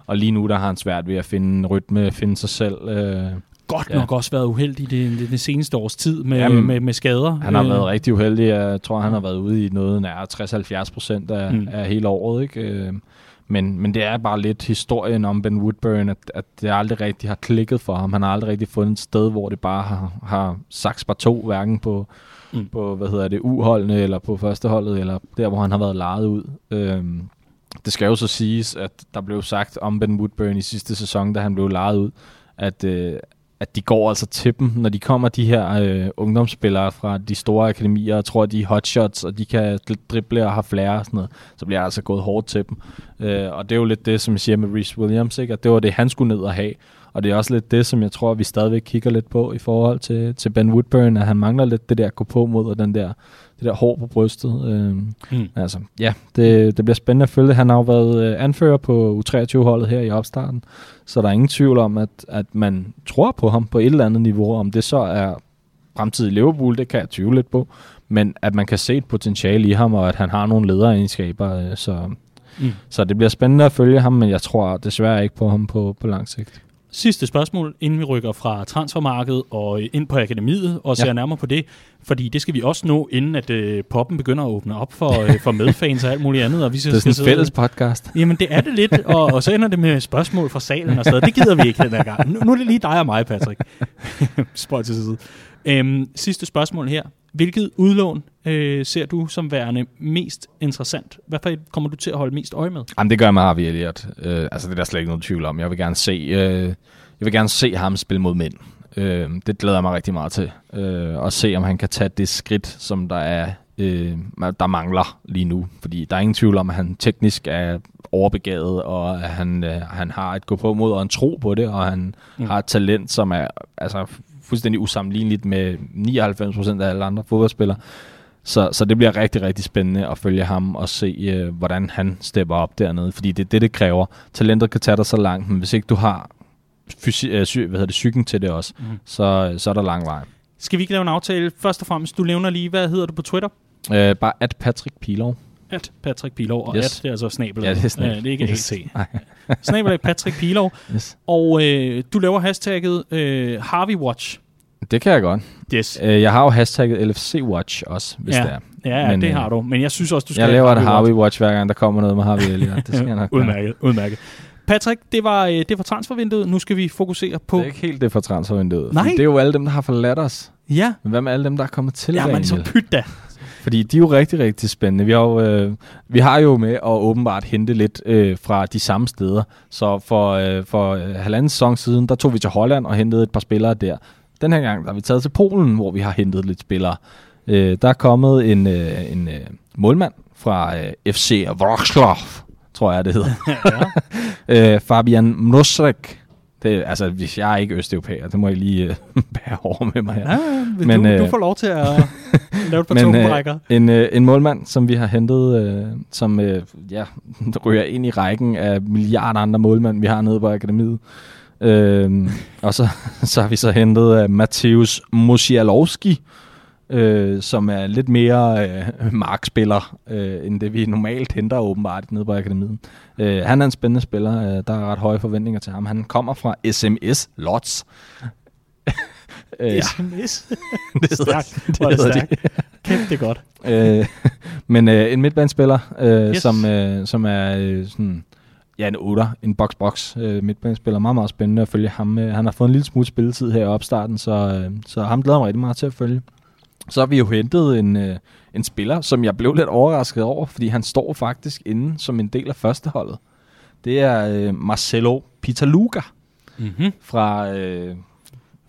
Og lige nu, der har han svært ved at finde rytme, finde sig selv. Øh, godt ja. nok også været uheldig det, det, det seneste års tid med, Jamen, med, med skader. Han har øh. været rigtig uheldig. Jeg tror, han har været ude i noget nær 60-70 procent af, mm. af hele året. Ikke? Øh, men, men det er bare lidt historien om Ben Woodburn, at, at det aldrig rigtig har klikket for ham. Han har aldrig rigtig fundet et sted, hvor det bare har, har sagt bare to, hverken på, mm. på hvad hedder det, uholdene eller på førsteholdet, eller der, hvor han har været lejet ud. Øhm, det skal jo så siges, at der blev sagt om Ben Woodburn i sidste sæson, da han blev lejet ud, at, øh, at de går altså til dem, når de kommer de her øh, ungdomsspillere fra de store akademier, og tror, at de er hotshots, og de kan drible og have flere og sådan noget, så bliver altså gået hårdt til dem. Øh, og det er jo lidt det, som jeg siger med Reece Williams, ikke? at det var det, han skulle ned og have. Og det er også lidt det, som jeg tror, vi stadigvæk kigger lidt på i forhold til, til Ben Woodburn, at han mangler lidt det der gå på mod, og den der, det der hår på brystet. Øh, mm. Altså, ja, det, det bliver spændende at følge. Han har jo været øh, anfører på U23-holdet her i opstarten, så der er ingen tvivl om, at, at man tror på ham på et eller andet niveau. Om det så er fremtidig Liverpool, det kan jeg tvivle lidt på. Men at man kan se et potentiale i ham, og at han har nogle lederegenskaber. Øh, så, mm. så det bliver spændende at følge ham, men jeg tror desværre ikke på ham på, på lang sigt. Sidste spørgsmål, inden vi rykker fra transfermarkedet og ind på akademiet og ser ja. nærmere på det, fordi det skal vi også nå, inden at uh, poppen begynder at åbne op for, uh, for medfans og alt muligt andet. Og vi så det er sådan en fælles podcast. Jamen det er det lidt, og, og så ender det med spørgsmål fra salen og sådan Det gider vi ikke den her gang. Nu, nu er det lige dig og mig, Patrick. *laughs* Spøj til side. Um, sidste spørgsmål her. Hvilket udlån øh, ser du som værende mest interessant? Hvad kommer du til at holde mest øje med? Jamen, det gør mig Harvey Elliott. Øh, altså, det er der slet ikke noget tvivl om. Jeg vil gerne se, øh, jeg vil gerne se ham spille mod mænd. Øh, det glæder jeg mig rigtig meget til. Øh, og se, om han kan tage det skridt, som der er øh, der mangler lige nu. Fordi der er ingen tvivl om, at han teknisk er overbegavet, og at han, øh, han har et gå på mod og en tro på det, og han mm. har et talent, som er altså, fuldstændig usammenligneligt med 99% af alle andre fodboldspillere. Så, så det bliver rigtig, rigtig spændende at følge ham og se, øh, hvordan han stepper op dernede. Fordi det er det, det kræver. Talentet kan tage dig så langt, men hvis ikke du har fysi- øh, sy- hvad hedder det, psyken til det også, mm. så, så er der lang vej. Skal vi ikke lave en aftale? Først og fremmest, du nævner lige, hvad hedder du på Twitter? Øh, bare at Patrick Pilov. At Patrick Pilov, og Yes. at det er altså snabel. Ja, det er snabel. Øh, det er ikke Yes. *laughs* yes. snabel Patrick Pilov. Yes. Og øh, du laver hashtagget øh, Harvey Watch. Det kan jeg godt. Yes. Øh, jeg har jo hashtagget LFC Watch også, hvis ja. det er. Ja, ja Men, det øh, har du. Men jeg synes også, du skal Jeg laver et Harvey Watch hver gang, der kommer noget med Harvey *laughs* Elliott. Det skal jeg nok gøre. Udmærket, udmærket. Patrick, det var, øh, det var transfervinduet. Nu skal vi fokusere på... Det er ikke helt det for transfervinduet. Nej. Det er jo alle dem, der har forladt os. Ja, Men hvad med alle dem, der er kommet til, ja men så pyt da. Fordi de er jo rigtig, rigtig spændende. Vi har jo, øh, vi har jo med at åbenbart hente lidt øh, fra de samme steder. Så for, øh, for øh, halvanden sæson siden, der tog vi til Holland og hentede et par spillere der. Den her gang der er vi taget til Polen, hvor vi har hentet lidt spillere. Øh, der er kommet en, øh, en øh, målmand fra øh, FC Wrocław, tror jeg det hedder. *laughs* *laughs* øh, Fabian Mnosrek. Det, altså, hvis jeg er ikke østeuropæer, det må jeg lige øh, *laughs* bære over med mig her. Ja, men, du, øh, du får lov til at *laughs* lave et par Men, tungebrækker. En, øh, en målmand, som vi har hentet, øh, som øh, ja, *laughs* ryger ind i rækken af milliarder andre målmænd, vi har nede på akademiet. Øh, og så, så har vi så hentet øh, Mateusz Musialowski, øh, som er lidt mere øh, markspiller, øh, end det vi normalt henter åbenbart nede på akademiet. Øh, han er en spændende spiller. Øh, der er ret høje forventninger til ham. Han kommer fra SMS Lots. *laughs* øh, SMS. *laughs* det hedder, Stærkt. det er det hedder de. stærkt. Kæft, det er godt. øh, men øh, en midtbanespiller, øh, Yes. som, øh, som er øh, sådan, ja, en 8, en box-box øh, midtbanespiller. Meget, meget spændende at følge ham. Øh, han har fået en lille smule spilletid her i opstarten, så, øh, så ham glæder mig rigtig meget til at følge. Så har vi jo hentet en, øh, en spiller, som jeg blev lidt overrasket over, fordi han står faktisk inde som en del af førsteholdet. Det er øh, Marcelo Pitaluga Mm-hmm. fra øh,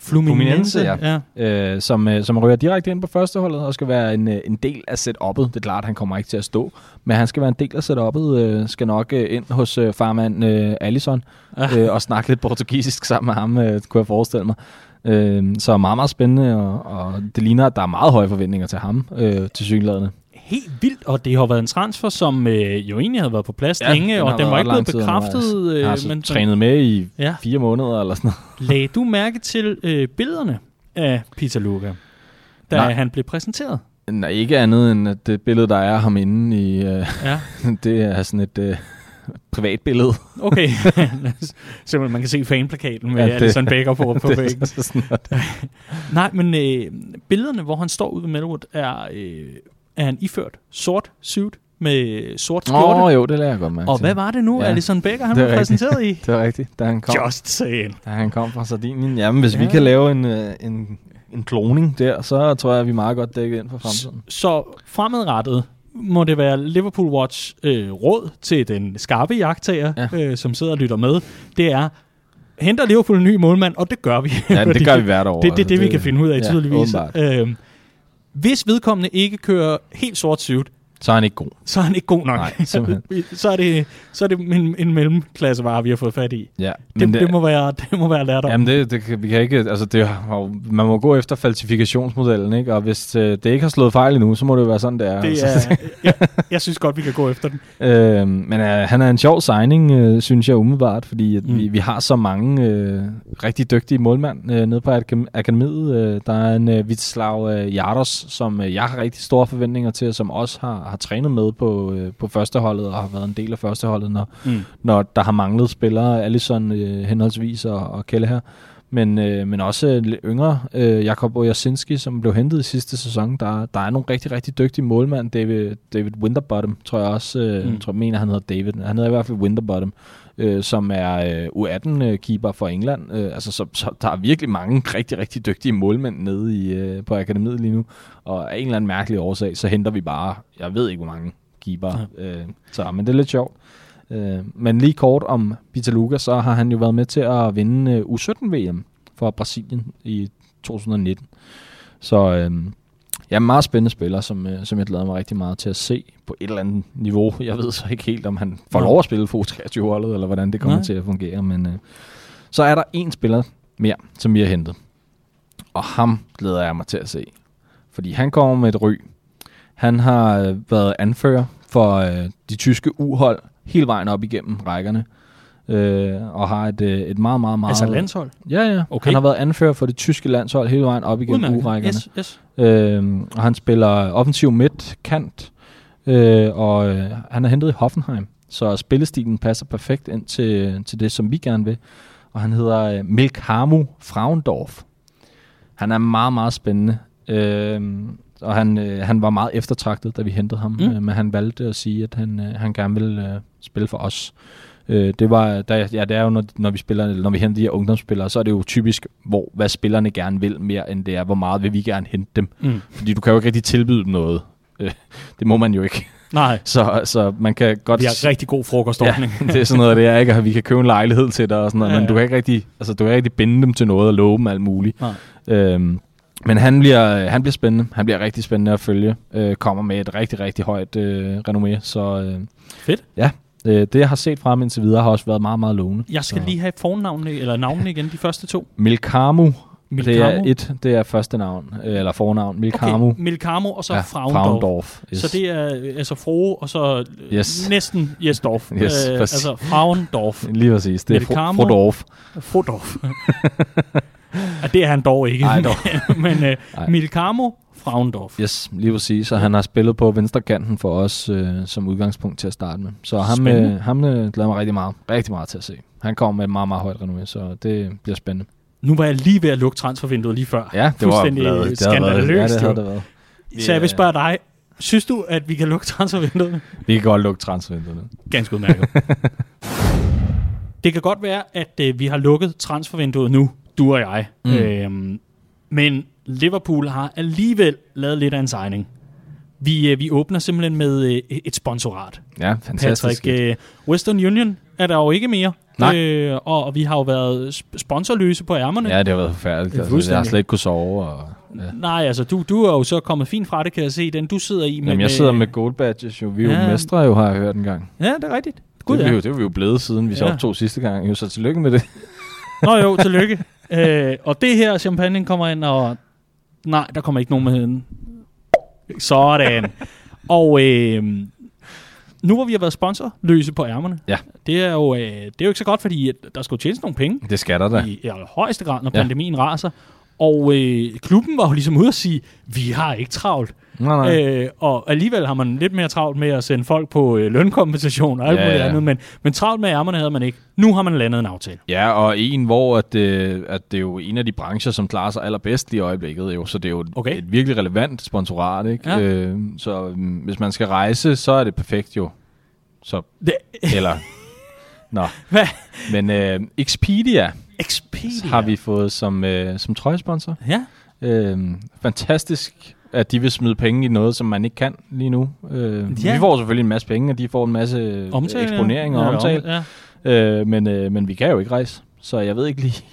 Fluminense, ja. ja. øh, som, øh, som ryger direkte ind på førsteholdet og skal være en, øh, en del af setup'et. Det er klart, han kommer ikke til at stå, men han skal være en del af setup'et. Øh, skal nok øh, ind hos øh, farmand øh, Allison Ja. øh, og snakke lidt portugisisk sammen med ham, øh, kunne jeg forestille mig. Øh, så meget, meget spændende, og, og det ligner, at der er meget høje forventninger til ham, øh, til synlædende. Helt vildt, og det har været en transfer, som øh, jo egentlig havde været på plads ja, længe, den og den var ikke blevet bekræftet. undervejs. Jeg har Øh, altså men trænet med i Ja. fire måneder eller sådan noget. *laughs* lagde du mærke til øh, billederne af Peter Luca, da Nej. han blev præsenteret? Nej, ikke andet end at det billede, der er ham inde i, øh, Ja, *laughs* det er sådan et øh, *laughs* privat billede. okay. *laughs* Simpelthen, man kan se fanplakaten med Ja, Alison Baker på, på *laughs* er væggen. sådan. Nej, men øh, billederne, hvor han står ude ved Melwood, er, øh, er han iført sort suit med sort skjorte. Åh, oh, jo, det lader jeg godt mærke og hvad var det nu, Ja, Alison Baker, han er blev rigtigt. præsenteret i? Det var rigtigt, da han kom, Just saying. da han kom fra Sardinien. Jamen, hvis ja. vi kan lave en, øh, en, en kloning der, så tror jeg, at vi er meget godt dækket ind for fremtiden. Så fremadrettet må det være Liverpool Watch øh, råd til den skarpe jagttager, ja. Øh, som sidder og lytter med. Det er, henter Liverpool en ny målmand, og det gør vi. Ja, det *laughs* gør vi hvert år. Det, det er altså. det, vi kan finde ud af, ja, tydeligvis. åbenbart. Øhm, hvis vedkommende ikke kører helt sort suit, Så er han ikke god. så er han ikke god nok. Nej, *laughs* så er det, så er det en, en mellemklassevare, vi har fået fat i. Ja, Det, det, det, må være, det må være lærdom. Jamen det, det vi kan ikke, altså det, man må gå efter falsifikationsmodellen, ikke? Og hvis øh, det ikke har slået fejl endnu, så må det jo være sådan, det er. det altså. er, *laughs* jeg, jeg synes godt, vi kan gå efter den. Øh, men øh, han er en sjov signing, øh, synes jeg umiddelbart, fordi at mm. vi, vi har så mange øh, rigtig dygtige målmænd øh, nede på akadem- akademiet. Øh, der er en øh, Vitslav øh, Jardos, som øh, jeg har rigtig store forventninger til, og som også har, har trænet med på, øh, på førsteholdet og har været en del af førsteholdet, når, Mm. når der har manglet spillere, Allison øh, henholdsvis og, og Kelle her. Men, øh, men også øh, lidt yngre, øh, Jakob Ojasinski, som blev hentet i sidste sæson. Der, der er nogle rigtig, rigtig dygtige målmænd. David, David Winterbottom, tror jeg også, øh, Mm. tror jeg mener, han hedder David. Han hedder i hvert fald Winterbottom, øh, som er øh, U18-keeper for England. Øh, altså, så, så der er virkelig mange rigtig, rigtig dygtige målmænd nede i, øh, på akademiet lige nu. Og af en eller anden mærkelig årsag, så henter vi bare, jeg ved ikke, hvor mange keeper. Ja. Øh, så, men det er lidt sjovt. Øh, men lige kort om Pitaluga, så har han jo været med til at vinde øh, U17-VM for Brasilien i 2019. Så, øh, Ja, meget spændende spiller, som, øh, som jeg glæder mig rigtig meget til at se på et eller andet niveau. Jeg ved så ikke helt, om han får lov at spille for 23 holdet eller hvordan det kommer Nej. til at fungere. Men øh, så er der en spiller mere, som vi har hentet. Og ham glæder jeg mig til at se. Fordi han kommer med et ry. Han har øh, været anfører for øh, de tyske uhold hele vejen op igennem rækkerne. Øh, og har et, øh, et meget, meget, meget... Altså landshold. Ja, ja. Okay. Han har været anfører for det tyske landshold hele vejen op igennem urækkerne. Yes, yes. Øhm, og han spiller offensiv midt, kant, øh, og øh, han er hentet i Hoffenheim. Så spillestilen passer perfekt ind til, til det, som vi gerne vil. Og han hedder øh, Milkhamu Frauendorf. Han er meget, meget spændende. Øhm, og han, øh, han var meget eftertragtet, da vi hentede ham. Mm. Mm. Øh, men han valgte at sige, at han, øh, han gerne ville øh, spille for os. Øh, det var, der, ja, det er jo, når, når vi spiller, eller når vi henter de her ungdomsspillere, så er det jo typisk, hvor, hvad spillerne gerne vil mere, end det er, hvor meget vil vi gerne hente dem. Mm. Fordi du kan jo ikke rigtig tilbyde dem noget. Øh, det må man jo ikke. Nej, *laughs* Så, så man kan godt... vi har rigtig god frokostordning. Ja, det er sådan noget, det er ikke, at vi kan købe en lejlighed til dig og sådan noget, Ja, men ja. du kan ikke rigtig, altså, du kan ikke rigtig binde dem til noget og love dem alt muligt. Nej. Øhm, men han bliver, han bliver spændende. Han bliver rigtig spændende at følge. Øh, kommer med et rigtig, rigtig højt øh, renommé. Så øh, Fedt. ja, øh, det jeg har set fra ham indtil videre har også været meget, meget lovende. Jeg skal så. lige have fornavnene, eller navnene igen, de første to. Milkamu, Milkamo. det er et, det er første navn, øh, eller fornavn. Milkamu. Okay, Milkamo og så ja, Frauendorf. Frauendorf. Yes. Så det er altså Frohe, og så øh, Yes. næsten Jesdorf. *laughs* Yes, øh, præcis. altså Frauendorf. *laughs* Lige præcis. Det er Milkamo. Fro- Frodorf. Frodorf. *laughs* ja, det er han dog ikke. Ej, dog. Men øh, Ej. Milkamo, Frauendorf. Yes, lige præcis. Så han har spillet på venstre kanten for os øh, som udgangspunkt til at starte med. Så ham, Spændende. øh, ham øh, glæder mig rigtig meget, rigtig meget til at se. Han kommer med et meget, meget højt renommé, så det bliver spændende. Nu var jeg lige ved at lukke transfervinduet lige før. Ja, det var Fuldstændig. Det skandaløst, Ja, det havde det været. Så jeg vil spørge dig, synes du, at vi kan lukke transfervinduet? Vi kan godt lukke transfervinduet. Ganske udmærket. *laughs* det kan godt være, at øh, vi har lukket transfervinduet nu, du og jeg. Mm. Øhm, men Liverpool har alligevel lavet lidt af en signing. Vi, øh, vi åbner simpelthen med øh, et sponsorat. Ja, fantastisk. Patrick, øh, Western Union er der jo ikke mere. Nej. Øh, og, og vi har jo været sp- sponsorløse på ærmerne. Ja, det har været forfærdeligt. Det Altså, jeg har slet ikke kunne sove. Og, ja. Nej, altså du, du er jo så kommet fint fra det, kan jeg se. Den du sidder i. Jamen, jeg sidder med gold badges jo. Vi er jo Ja. mestre jo, har jeg hørt en gang. Ja, det er rigtigt. Gud, det, er ja. vi jo, det er vi jo blevet siden vi så Ja. optog sidste gang. Jo, så tillykke med det. Nå jo, tillykke. øh, og det her champagne kommer ind, og nej, der kommer ikke nogen med hende. Sådan. og øh, nu hvor vi har været sponsorløse på ærmerne, Ja. det, er jo, øh, det er jo ikke så godt, fordi at der skal jo tjenes nogle penge Det skal der da. i, i højeste grad, når Ja. pandemien raser. Og øh, klubben var jo ligesom ude at sige, vi har ikke travlt. Nej, nej. Øh, og alligevel har man lidt mere travlt med at sende folk på øh, lønkompensation og alt Ja, muligt ja. andet, men, men travlt med ærmerne havde man ikke. Nu har man landet en aftale. Ja, og en, hvor at, øh, at det er jo en af de brancher, som klarer sig allerbedst i øjeblikket. Jo. Så det er jo Okay. et virkelig relevant sponsorat. Ikke? Ja. Øh, så um, hvis man skal rejse, så er det perfekt jo. Så, Det, eller... *laughs* Nå. Hvad? Men øh, Expedia Expedia. har vi fået som, øh, som trøjesponsor. Ja. Øh, fantastisk, at de vil smide penge i noget, som man ikke kan lige nu. Øh, Ja. Vi får selvfølgelig en masse penge, og de får en masse Omtale, ja. eksponering og Ja, omtale. Ja. Øh, men, øh, men vi kan jo ikke rejse, så jeg ved ikke lige...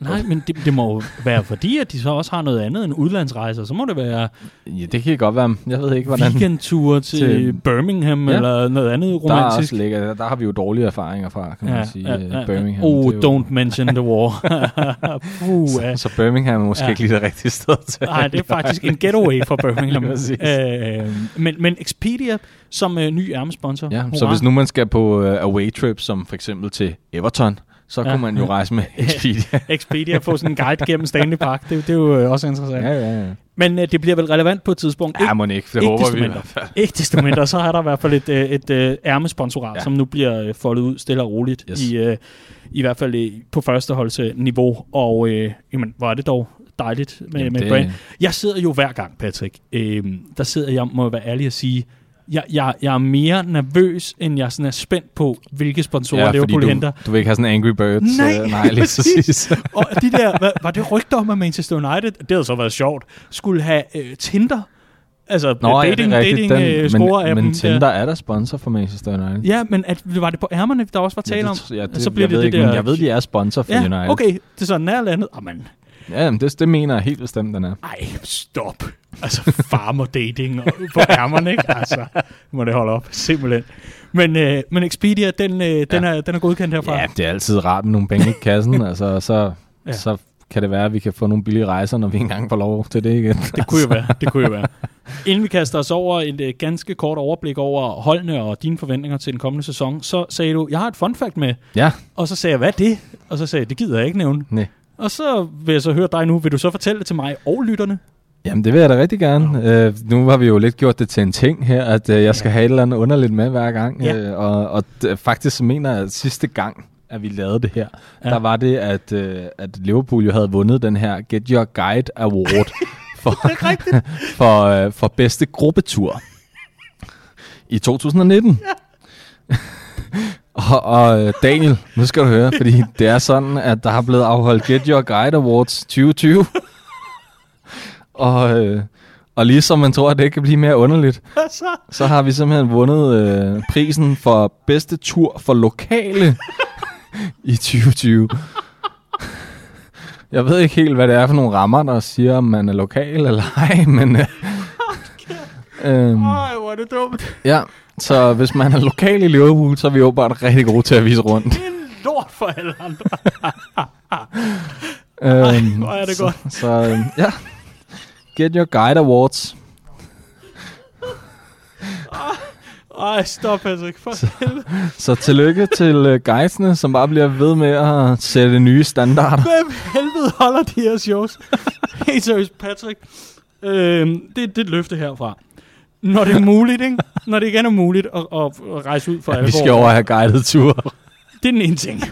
Nej, men det, det må jo være fordi, at de så også har noget andet end udlandsrejser. Så må det være Ja, det kan godt være. Jeg ved ikke, hvordan... weekendture *laughs* til, til- Birmingham Ja. ja. eller noget andet Der, romantisk. også ligger, der, der har vi jo dårlige erfaringer fra, kan man sige. øh, Birmingham. Oh, jo- don't mention the war. *laughs* Puh, så, så Birmingham er måske Ja. ja. ikke lige det rigtige sted til. Nej, det er faktisk en getaway fra Birmingham. *laughs* Øh, men, men Expedia som øh, ny ærmesponsor. Ja, så Hurra. hvis nu man skal på uh, away trip, som for eksempel til Everton, så Ja. kunne man jo rejse med *laughs* Expedia. Expedia får sådan en guide gennem Stanley Park. Det, det er jo øh, også interessant. ja, ja, ja. Men øh, det bliver vel relevant på et tidspunkt. Ja, må ikke. Det ikke håber vi i hvert fald. Ikke desto mindre, så er der i hvert fald et, øh, et øh, ærmesponsorat. Ja. som nu bliver øh, foldet ud stille og roligt, Yes. i, øh, i hvert fald øh, på førsteholdsniveau. Og øh, jamen, hvor er det dog dejligt med, Jamen, med det- brand. Jeg sidder jo hver gang, Patrick. Øh, der sidder jeg, må jeg være ærlig at sige, jeg, jeg, jeg er mere nervøs, end jeg sådan er spændt på, hvilke sponsorer ja, Liverpool du, henter. du vil ikke have sådan Angry Birds. Nej, øh, nej lige præcis. Og de der, hvad, var det rygter om, at Manchester United, det havde så været sjovt, skulle have øh, Tinder, altså Nå, dating, ja, dating øh, Den, score men, men Tinder er der sponsor for Manchester United. Ja, men at, var det på ærmerne, der også var tale Ja, om? det, tr- ja, det, så bliver jeg det ved det ikke, der- Men jeg ved, de er sponsor for Ja, United. okay, det er sådan nær landet. Jamen, Ja, det, det mener jeg helt bestemt, den er. Ej, stop. Altså farmer dating på ærmerne, ikke? Altså, må det holde op, simpelthen. Men, øh, men Expedia, den, øh, den, Ja. er, den er godkendt herfra. Ja, det er altid rart med nogle penge i kassen, *laughs* altså, så, ja. så kan det være, at vi kan få nogle billige rejser, når vi engang får lov til det igen. Det kunne jo være, *laughs* det kunne jo være. Inden vi kaster os over et øh, ganske kort overblik over holdene og dine forventninger til den kommende sæson, så sagde du, jeg har et fun fact med. Ja, Og så sagde jeg, hvad er det? Og så sagde jeg, det gider jeg ikke nævne. nej. Og så vil jeg så høre dig nu. Vil du så fortælle det til mig og lytterne? Jamen, det vil jeg da rigtig gerne. Uh, nu har vi jo lidt gjort det til en ting her, at uh, jeg skal Ja. have et eller andet underligt med hver gang. Ja. Uh, og og d- faktisk mener jeg, at sidste gang, at vi lavede det her, Ja. ja. der var det, at, uh, at Liverpool jo havde vundet den her Get Your Guide Award *laughs* for, *laughs* for, uh, for bedste gruppetur i 2019. Ja. *laughs* *laughs* og, og øh, Daniel, nu skal du høre, fordi det er sådan, at der har blevet afholdt Get Your Guide Awards 2020. *laughs* Og, øh, og ligesom man tror, at det ikke kan blive mere underligt, så, så har vi simpelthen vundet øh, prisen for bedste tur for lokale *laughs* i 2020. Jeg ved ikke helt, hvad det er for nogle rammer, der siger, om man er lokal eller ej, men... Øh, øhm, Ej, hvor er det dumt. ja, så hvis man er lokal i Liverpool, så er vi åbenbart rigtig gode til at vise rundt. Det er en lort for alle andre. *laughs* Øhm, hvor er det så, godt. Så, øhm, ja. Get Your Guide Awards. Ej, stop, Patrick. For helvede. Så tillykke til uh, guidesene, som bare bliver ved med at sætte nye standarder. Hvem helvede holder de her shows? Helt seriøst, Patrick. Øhm, det, det er et løfte herfra. Når det er muligt, ikke? Når det igen er muligt at, at, at rejse ud for Ja, alvor. vi skal over og have guided tur. Det er den ene ting. 100%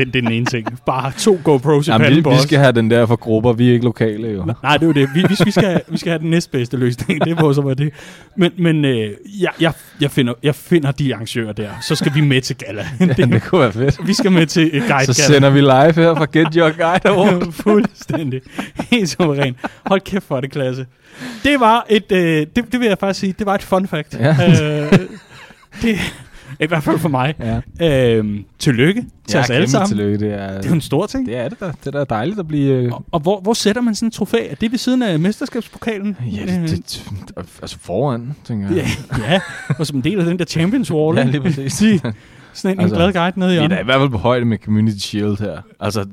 det er den ene ting. Bare to GoPros i Jamen, vi, vi skal have den der for grupper. Vi er ikke lokale, jo. Nej, det er jo det. Vi, vi, vi, skal, have- vi skal have den næstbedste løsning. Det må så være det. Men, men øh, jeg, jeg, jeg, finder, jeg finder de arrangører der. Så skal vi med til gala. Ja, det, det kunne være fedt. vi skal med til et guide Så sender vi live her fra Get Your Guide Award. *laughs* Fuldstændig. Helt suveræn. Hold kæft for det, klasse. Det var et, øh, det, det vil jeg faktisk sige, det var et fun fact. Ja. Øh, det, I hvert fald for mig. Ja. Øhm, tillykke til os alle sammen. tillykke. Det er, Det er jo en stor ting. det er det da. Det er da dejligt at blive... øh, Og, og hvor, hvor sætter man sådan en trofæ? Er det ved siden af mesterskabspokalen? Ja, det, det, altså foran, tænker Øh, jeg. ja, ja, og som en del af den der Champions Wall. Ja, lige præcis. Sige, Sådan en, altså, en glad guide nede i Vi er hjørnet. i hvert fald på højde med Community Shield her. Altså,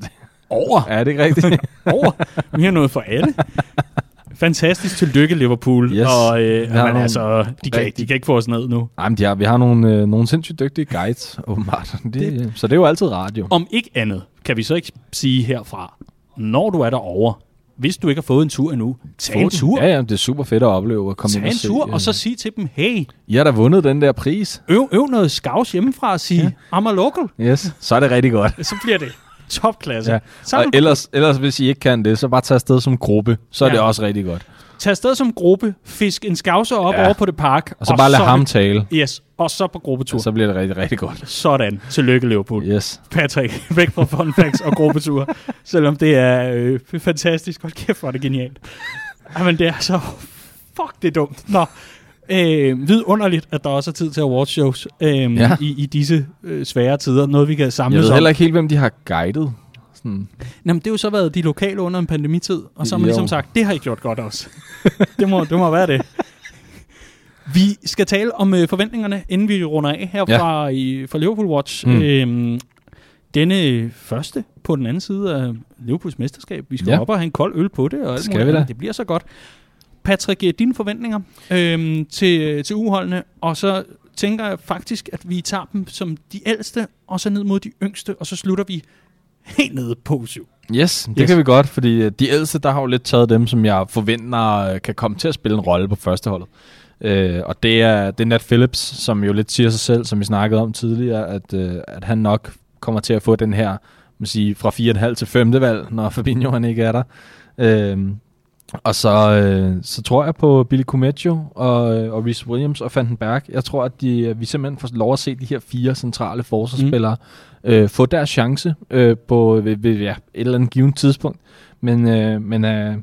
Over, er det ikke rigtigt? *laughs* over. Vi har noget for alle. *laughs* Fantastisk tillykke, Liverpool. Yes. Og øh, men nogle altså, de kan, ikke, de kan ikke få os ned nu. Ej, men de har, vi har nogle, øh, nogle sindssygt dygtige guides, *laughs* åbenbart. Det, det. Så det er jo altid radio. Om ikke andet, kan vi så ikke sige herfra, når du er derovre, hvis du ikke har fået en tur endnu, tag en tur. Ja, ja, det er super fedt at opleve at komme Tag ind og en se. tur, øh, og så sige til dem, hey, I har da vundet den der pris. øv, øv noget skavs hjemmefra og sige, ja. I'm a local. Yes, så er det rigtig godt. Så bliver det topklasse. Ja. Så Og ellers, ellers, hvis I ikke kan det, så bare tag afsted som gruppe. Så er Ja. det også rigtig godt. Tag afsted som gruppe, fisk en skavser op ja. Ja. over på det park. Og så bare lad er ham tale. Yes, og så på gruppetur. Så bliver det rigtig, rigtig godt. Sådan. Tillykke, Liverpool. Yes. Patrick, *laughs* væk fra fun facts og gruppetur. Selvom det er øh, fantastisk. Hold kæft, hvor er det genialt. Jamen, det er så... Fuck, det er dumt. Nå. Øh, vidunderligt, at der også er tid til awardshows øh, ja. I, i disse øh, svære tider. Noget, vi kan Jeg samles ved heller ikke helt, hvem de har guidet. Sådan. Jamen, det har jo så været de lokale under en pandemitid, og så har man Jo. ligesom sagt, det har I gjort godt også. *laughs* det, må, det må være det. Vi skal tale om øh, forventningerne, inden vi runder af her Ja. fra, i, fra Liverpool Watch. Mm. Øhm, denne første på den anden side af Liverpools mesterskab. Vi skal Ja. op og have en kold øl på det, og Skal vi da. Det bliver så godt. Patrick, øh, dine forventninger øhm, til, til uholdene, og så tænker jeg faktisk, at vi tager dem som de ældste, og så ned mod de yngste, og så slutter vi helt nede på syv. Yes, det Yes. kan vi godt, fordi øh, de ældste, der har jo lidt taget dem, som jeg forventer øh, kan komme til at spille en rolle på førsteholdet. Øh, og det er, det er Nat Phillips, som jo lidt siger sig selv, som vi snakkede om tidligere, at, øh, at han nok kommer til at få den her, man sige, fra 4,5 til 5. valg, når Fabinho han ikke er der. Øh, og så, øh, så tror jeg på Billy Cometto og, øh, og Reece Williams og Vandenberg. Jeg tror, at de, øh, vi simpelthen får lov at se de her fire centrale forsvarsspillere mm. øh, få deres chance øh, på ved, ved, ja, et eller andet givet tidspunkt. Men, øh, men øh,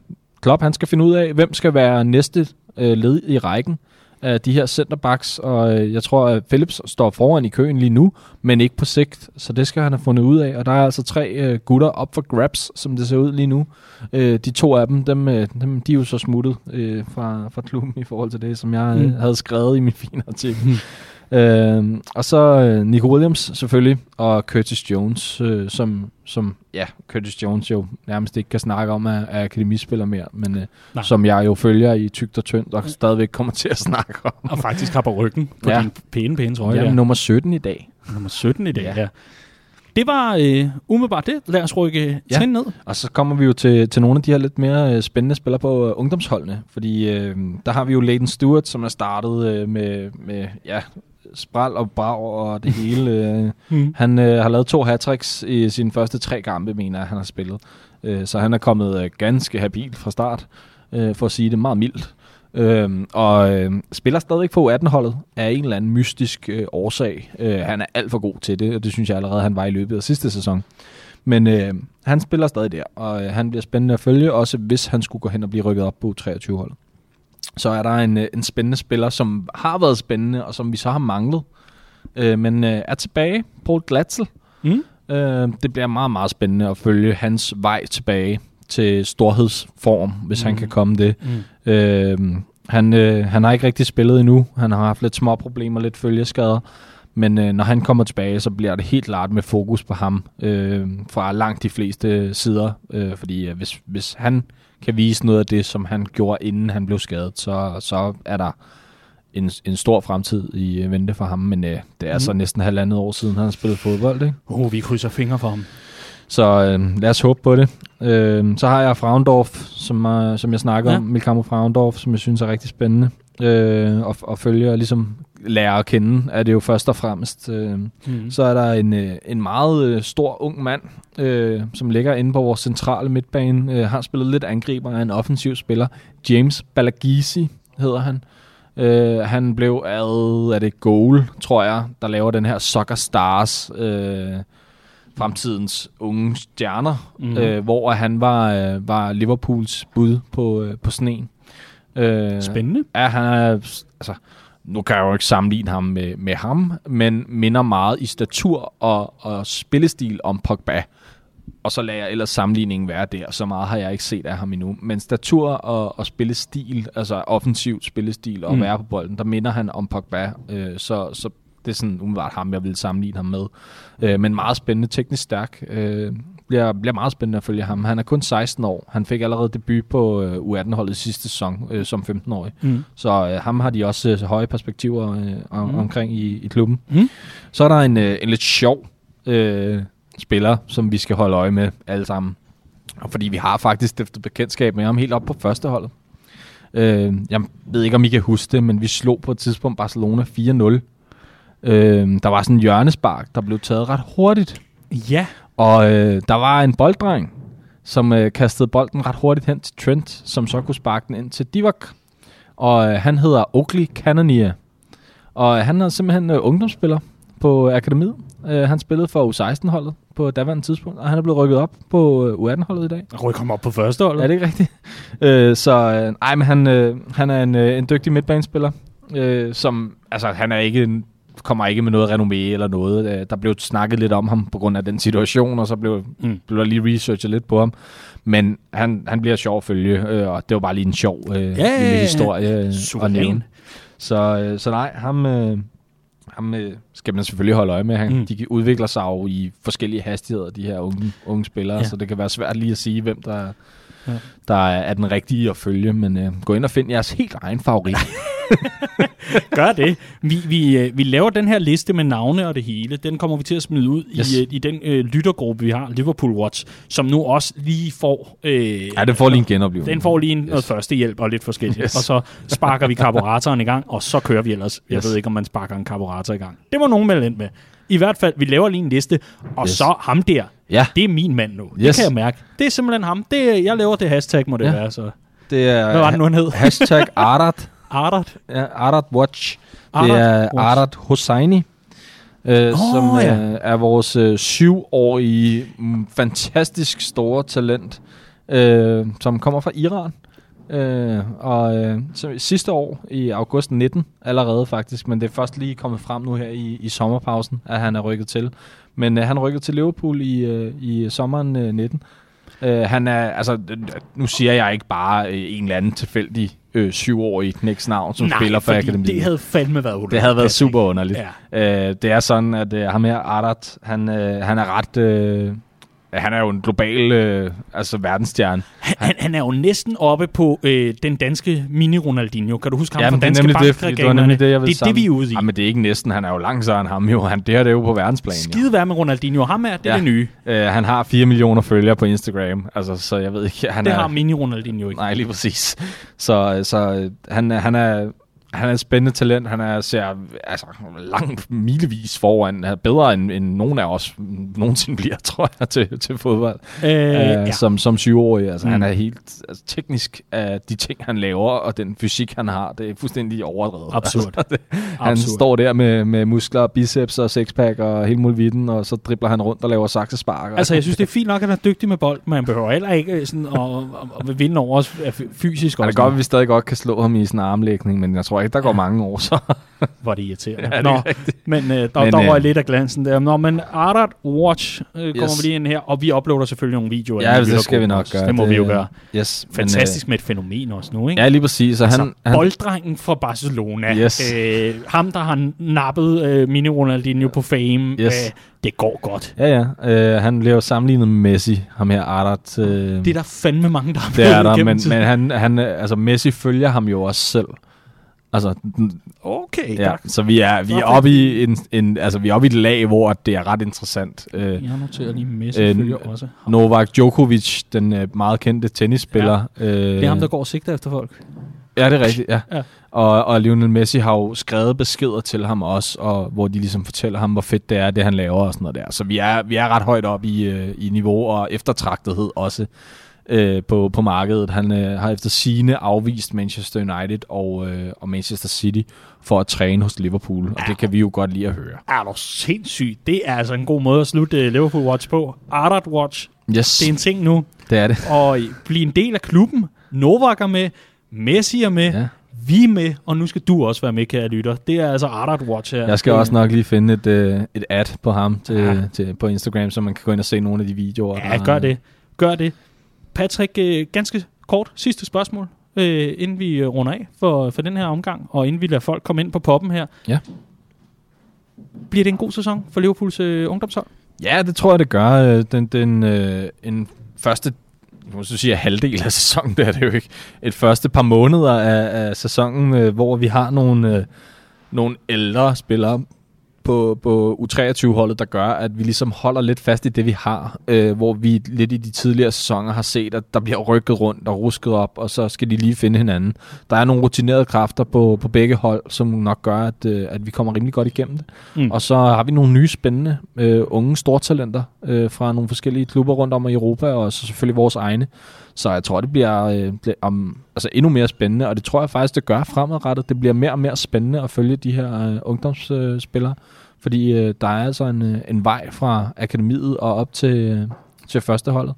Klopp han skal finde ud af, hvem skal være næste øh, led i rækken af de her centerbacks, og øh, jeg tror, at Phillips står foran i køen lige nu, men ikke på sigt, så det skal han have fundet ud af. Og der er altså tre øh, gutter op for grabs, som det ser ud lige nu. Øh, de to af dem, dem, øh, dem de er jo så smuttet øh, fra, fra klubben i forhold til det, som jeg øh, mm. havde skrevet i min *laughs* fine artikel. *laughs* Mm. Øh, og så øh, Nico Williams selvfølgelig, og Curtis Jones, øh, som, som, ja, Curtis Jones jo nærmest ikke kan snakke om, at er akademispiller mere, men øh, som jeg jo følger i tygt og tyndt, og stadigvæk kommer til at snakke om. Og faktisk har på ryggen *laughs* på ja. din pæne, pæne trøje. Ja, nummer 17 i dag. Nummer 17 i dag, ja. ja. Det var øh, umiddelbart det. Lad os rykke ja. ned. Og så kommer vi jo til, til nogle af de her lidt mere øh, spændende spillere på øh, ungdomsholdene. Fordi øh, der har vi jo Leighton Stewart, som er startet øh, med, med ja, spral og brag og det *laughs* hele. mm. Han øh, har lavet to hat i sine første tre kampe, mener jeg, han har spillet. Øh, så han er kommet øh, ganske habil fra start, øh, for at sige det meget mildt. Øh, og øh, spiller stadigvæk på 18-holdet af en eller anden mystisk øh, årsag. Øh, han er alt for god til det, og det synes jeg allerede, han var i løbet af sidste sæson. Men øh, han spiller stadig der, og øh, han bliver spændende at følge, også hvis han skulle gå hen og blive rykket op på 23-holdet så er der en, øh, en spændende spiller, som har været spændende, og som vi så har manglet, øh, men øh, er tilbage, Paul Glatzel. Mm. Øh, det bliver meget, meget spændende at følge hans vej tilbage til storhedsform, hvis mm. han kan komme det. Mm. Øh, han, øh, han har ikke rigtig spillet endnu. Han har haft lidt små problemer, lidt følgeskader. Men øh, når han kommer tilbage, så bliver det helt klart med fokus på ham øh, fra langt de fleste sider. Øh, fordi øh, hvis, hvis han kan vise noget af det, som han gjorde, inden han blev skadet, så, så er der en, en stor fremtid i øh, vente for ham. Men øh, det er mm. så næsten halvandet år siden, han har spillet fodbold. Ikke? Oh, vi krydser fingre for ham. Så øh, lad os håbe på det. Øh, så har jeg Fraundorf, som, øh, som jeg snakker ja. om, Milkamo Fraundorf, som jeg synes er rigtig spændende øh, og, og følge og ligesom lære at kende, er det jo først og fremmest. Øh, mm. Så er der en, øh, en meget øh, stor ung mand, øh, som ligger inde på vores centrale midtbane, øh, har spillet lidt angriber af en offensiv spiller. James Balagisi hedder han. Øh, han blev ad, er det Goal, tror jeg, der laver den her Soccer Stars, øh, fremtidens unge stjerner, mm. øh, hvor han var, øh, var Liverpools bud på, øh, på sneen. Øh, Spændende. Ja, han er, altså, nu kan jeg jo ikke sammenligne ham med, med ham, men minder meget i statur og, og spillestil om Pogba. Og så lader jeg ellers sammenligningen være der. Så meget har jeg ikke set af ham endnu. Men statur og, og spillestil, altså offensiv spillestil og mm. være på bolden, der minder han om Pogba. Øh, så, så det er sådan umiddelbart ham, jeg vil sammenligne ham med. Øh, men meget spændende, teknisk stærk. Øh, bliver, bliver meget spændende at følge ham. Han er kun 16 år. Han fik allerede debut på øh, U18-holdet sidste sæson øh, som 15-årig. Mm. Så øh, ham har de også øh, høje perspektiver øh, om, mm. omkring i, i klubben. Mm. Så er der en, øh, en lidt sjov øh, spiller, som vi skal holde øje med alle sammen. Og fordi vi har faktisk stiftet bekendtskab med ham helt op på første holdet. Øh, jeg ved ikke, om I kan huske det, men vi slog på et tidspunkt Barcelona 4-0. Øh, der var sådan en hjørnespark, der blev taget ret hurtigt. Ja. Og øh, der var en bolddreng, som øh, kastede bolden ret hurtigt hen til Trent, som så kunne sparke den ind til Divock. Og øh, han hedder Oakley Cannonier. Og øh, han er simpelthen øh, ungdomsspiller på akademiet. Øh, han spillede for U16-holdet på daværende tidspunkt, og han er blevet rykket op på øh, U18-holdet i dag. Rykker ham op på første hold? Er det ikke rigtigt? *laughs* øh, så øh, ej, men han, øh, han er en, øh, en dygtig midtbanespiller, øh, som, altså han er ikke en kommer ikke med noget renommé eller noget. Øh, der blev snakket lidt om ham på grund af den situation, og så blev, mm. blev der lige researchet lidt på ham. Men han, han bliver sjov at følge, øh, og det var bare lige en sjov øh, ja, lille historie øh, at nævne. Så, øh, så nej, ham, øh, ham øh, skal man selvfølgelig holde øje med. Han, mm. De udvikler sig jo i forskellige hastigheder, de her unge, unge spillere, ja. så det kan være svært lige at sige, hvem der, ja. der er den rigtige at følge. Men øh, gå ind og find jeres helt egen favorit. *laughs* Gør det. Vi, vi, øh, vi laver den her liste med navne og det hele. Den kommer vi til at smide ud yes. i, øh, i den øh, lyttergruppe, vi har, Liverpool Watch, som nu også lige får... Øh, ja, den får lige en genoplevelse. Den får lige en, yes. noget førstehjælp og lidt forskelligt. Yes. Og så sparker vi *laughs* karburatoren i gang, og så kører vi ellers. Jeg yes. ved ikke, om man sparker en karburator i gang. Det må nogen melde ind med. I hvert fald, vi laver lige en liste, og yes. så ham der, ja. det er min mand nu. Yes. Det kan jeg mærke. Det er simpelthen ham. Det, jeg laver det hashtag, må det ja. være. Så. Det er, Hvad var det nu, han hed? Hashtag *laughs* Ardat. Ardat? Ja, Ardat Watch. Ardat det er Watch. Ardat Hosseini, øh, oh, som ja. øh, er vores øh, syvårige, mm, fantastisk store talent, øh, som kommer fra Iran. Øh, og øh, så sidste år, i august 19 allerede faktisk, men det er først lige kommet frem nu her i, i sommerpausen, at han er rykket til. Men øh, han rykket til Liverpool i, øh, i sommeren øh, 19. Øh, han er, altså, nu siger jeg ikke bare øh, en eller anden tilfældig øh, syvårig knæks navn, som Nej, spiller for akademiet. det havde fandme været underligt. Det havde været super underligt. Ja. Øh, det er sådan, at øh, ham her, Ardat, han, øh, han er ret... Øh, han er jo en global øh, altså verdensstjerne. Han, han er jo næsten oppe på øh, den danske mini-Ronaldinho. Kan du huske ham Jamen, fra er Danske det, det var nemlig det, jeg ville det er det, vi er ude i. Ja, men det er ikke næsten. Han er jo langt end ham. Jo. Han, det her det er jo på verdensplan. Skide være med Ronaldinho. Ham er det, Ja. ja. det nye. Øh, han har 4 millioner følgere på Instagram. Altså, så jeg ved ikke, han Det er... har mini-Ronaldinho ikke. Nej, lige præcis. Så, så øh, han, er- han er han er et spændende talent. Han er, ser altså, langt milevis foran. Han er bedre end, end nogen af os nogensinde bliver, *laughs* tror jeg, til, til fodbold. Øh, Øh, ja. som, som syvårig. Altså, mm. Han er helt altså, teknisk af de ting, han laver, og den fysik, han har. Det er fuldstændig overdrevet. Absurd. Altså, *laughs* det, han Absurd. står der med, med muskler, biceps og sexpack og hele muligheden, og så dribler han rundt og laver saksespark. Altså, jeg synes, det er fint nok, at han er dygtig med bold, men han behøver heller ikke øh, sådan at, at, at vinde over os øh, fysisk. Han er godt, at vi stadig godt kan slå ham i sin armlægning, men jeg tror ikke, der går mange år så. *laughs* Hvor det irriterende. Ja, det Nå, men øh, der, Men, der øh, røg lidt af glansen der. Nå, men Ardat Watch øh, kommer Yes. vi lige ind her, og vi uploader selvfølgelig nogle videoer. Ja, det skal vi nok også. gøre. Det må vi jo gøre. Yes, Fantastisk med et fænomen også nu, Men, ikke? øh, ja, lige præcis. Så han, altså, han, bolddrengen fra Barcelona. Yes. Øh, ham, der har nappet øh, mini Ronaldinho på fame. Yes. Øh, det går godt. ja, ja. Øh, han bliver jo sammenlignet med Messi, ham her Ardat. Øh, Det er der fandme mange, der har det er der, men, men han, han, øh, altså Messi følger ham jo også selv. Altså, Okay, ja, så vi er, vi er oppe i en, en, altså vi er oppe i et lag, hvor det er ret interessant. Øh, jeg noterer lige Messi Øh, følger også. Novak Djokovic, den øh, meget kendte tennisspiller. Ja. Øh, Det er ham, der går og sigter efter folk. Ja, det er rigtigt, ja. Ja. Og, og Lionel Messi har jo skrevet beskeder til ham også, og, hvor de ligesom fortæller ham, hvor fedt det er, det han laver og sådan noget der. Så vi er, vi er ret højt op i, øh, i niveau og eftertragtethed også øh, på, på markedet. Han øh, har efter sine afvist Manchester United og, øh, og Manchester City for at træne hos Liverpool, og det kan vi jo godt lide at høre. Er du sindssygt? Det er altså en god måde at slutte øh, Liverpool Watch på. Ardat Watch, Yes, det er en ting nu. det er det. Og blive en del af klubben. Novak er med. Messi er med. Ja. Vi er med, og nu skal du også være med, kære lytter. Det er altså Ardat Watch her. Jeg skal også nok lige finde et, øh, et ad på ham til, Ja. ja. til, på Instagram, så man kan gå ind og se nogle af de videoer. Ja, gør det. Gør det. Patrick, øh, ganske kort sidste spørgsmål, øh, inden vi øh, runder af for, for den her omgang, og inden vi lader folk komme ind på poppen her. Ja. Bliver det en god sæson for Liverpools øh, ungdomshold? Ja, det tror jeg, det gør. Øh, Den, den øh, en første nu så siger halvdel af sæsonen, *laughs* det er det jo ikke. Et første par måneder af, af sæsonen, øh, hvor vi har nogle, øh, nogle ældre spillere på, på U23-holdet, der gør, at vi ligesom holder lidt fast i det, vi har. Øh, hvor vi lidt i de tidligere sæsoner har set, at der bliver rykket rundt og rusket op, og så skal de lige finde hinanden. Der er nogle rutinerede kræfter på, på begge hold, som nok gør, at, øh, at vi kommer rimelig godt igennem det. Mm. Og så har vi nogle nye spændende øh, unge stortalenter øh, fra nogle forskellige klubber rundt om i Europa, og så selvfølgelig vores egne. Så jeg tror, det bliver, øh, om, altså endnu mere spændende, og det tror jeg faktisk, det gør fremadrettet. Det bliver mere og mere spændende at følge de her øh, ungdomsspillere, øh, fordi øh, der er altså en, øh, en vej fra akademiet og op til, øh, til førsteholdet,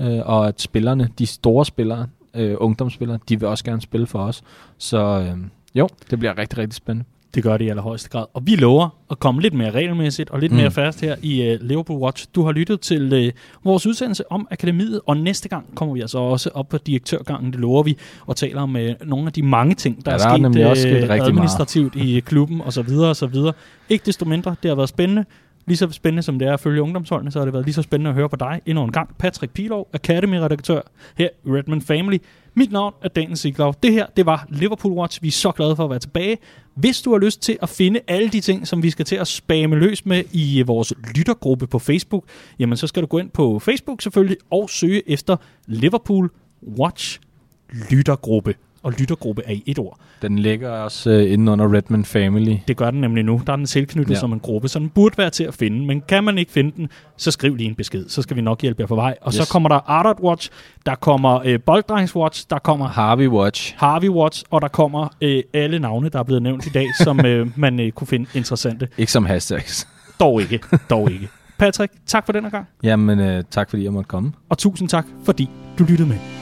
øh, og at spillerne, de store spillere, øh, ungdomsspillere, de vil også gerne spille for os. Så øh, jo, det bliver rigtig, rigtig spændende. Det gør det i allerhøjeste grad. Og vi lover at komme lidt mere regelmæssigt og lidt Mm. mere fast her i uh, Liverpool Watch. Du har lyttet til uh, vores udsendelse om akademiet, og næste gang kommer vi altså også op på direktørgangen, det lover vi, og taler om uh, nogle af de mange ting, der Ja, er der er sket, nemlig også sket øh, rigtig meget. administrativt i *laughs* klubben og så videre og så videre. Ikke desto mindre, det har været spændende. Lige så spændende som det er at følge ungdomsholdene, så har det været lige så spændende at høre på dig endnu en gang. Patrick Pilov, Academy-redaktør her i Redmond Family. Mit navn er Daniel Siglaug. Det her, det var Liverpool Watch. Vi er så glade for at være tilbage. Hvis du har lyst til at finde alle de ting, som vi skal til at spamme løs med i vores lyttergruppe på Facebook, jamen så skal du gå ind på Facebook selvfølgelig og søge efter Liverpool Watch lyttergruppe. Og lyttergruppe er i et ord. Den ligger også øh, inde under Redman Family. Det gør den nemlig nu. Der er den tilknyttet ja. Som en gruppe, så den burde være til at finde. Men kan man ikke finde den, så skriv lige en besked. Så skal vi nok hjælpe jer på vej. Og yes. så kommer der Ardot Watch, der kommer øh, Bolddrengs Watch, der kommer Harvey Watch. Harvey Watch, og der kommer øh, alle navne, der er blevet nævnt i dag, *laughs* som øh, man øh, kunne finde interessante. Ikke som hashtags. *laughs* Dog ikke. Dog ikke. Patrick, tak for denne gang. Jamen, øh, tak fordi jeg måtte komme. Og tusind tak, fordi du lyttede med.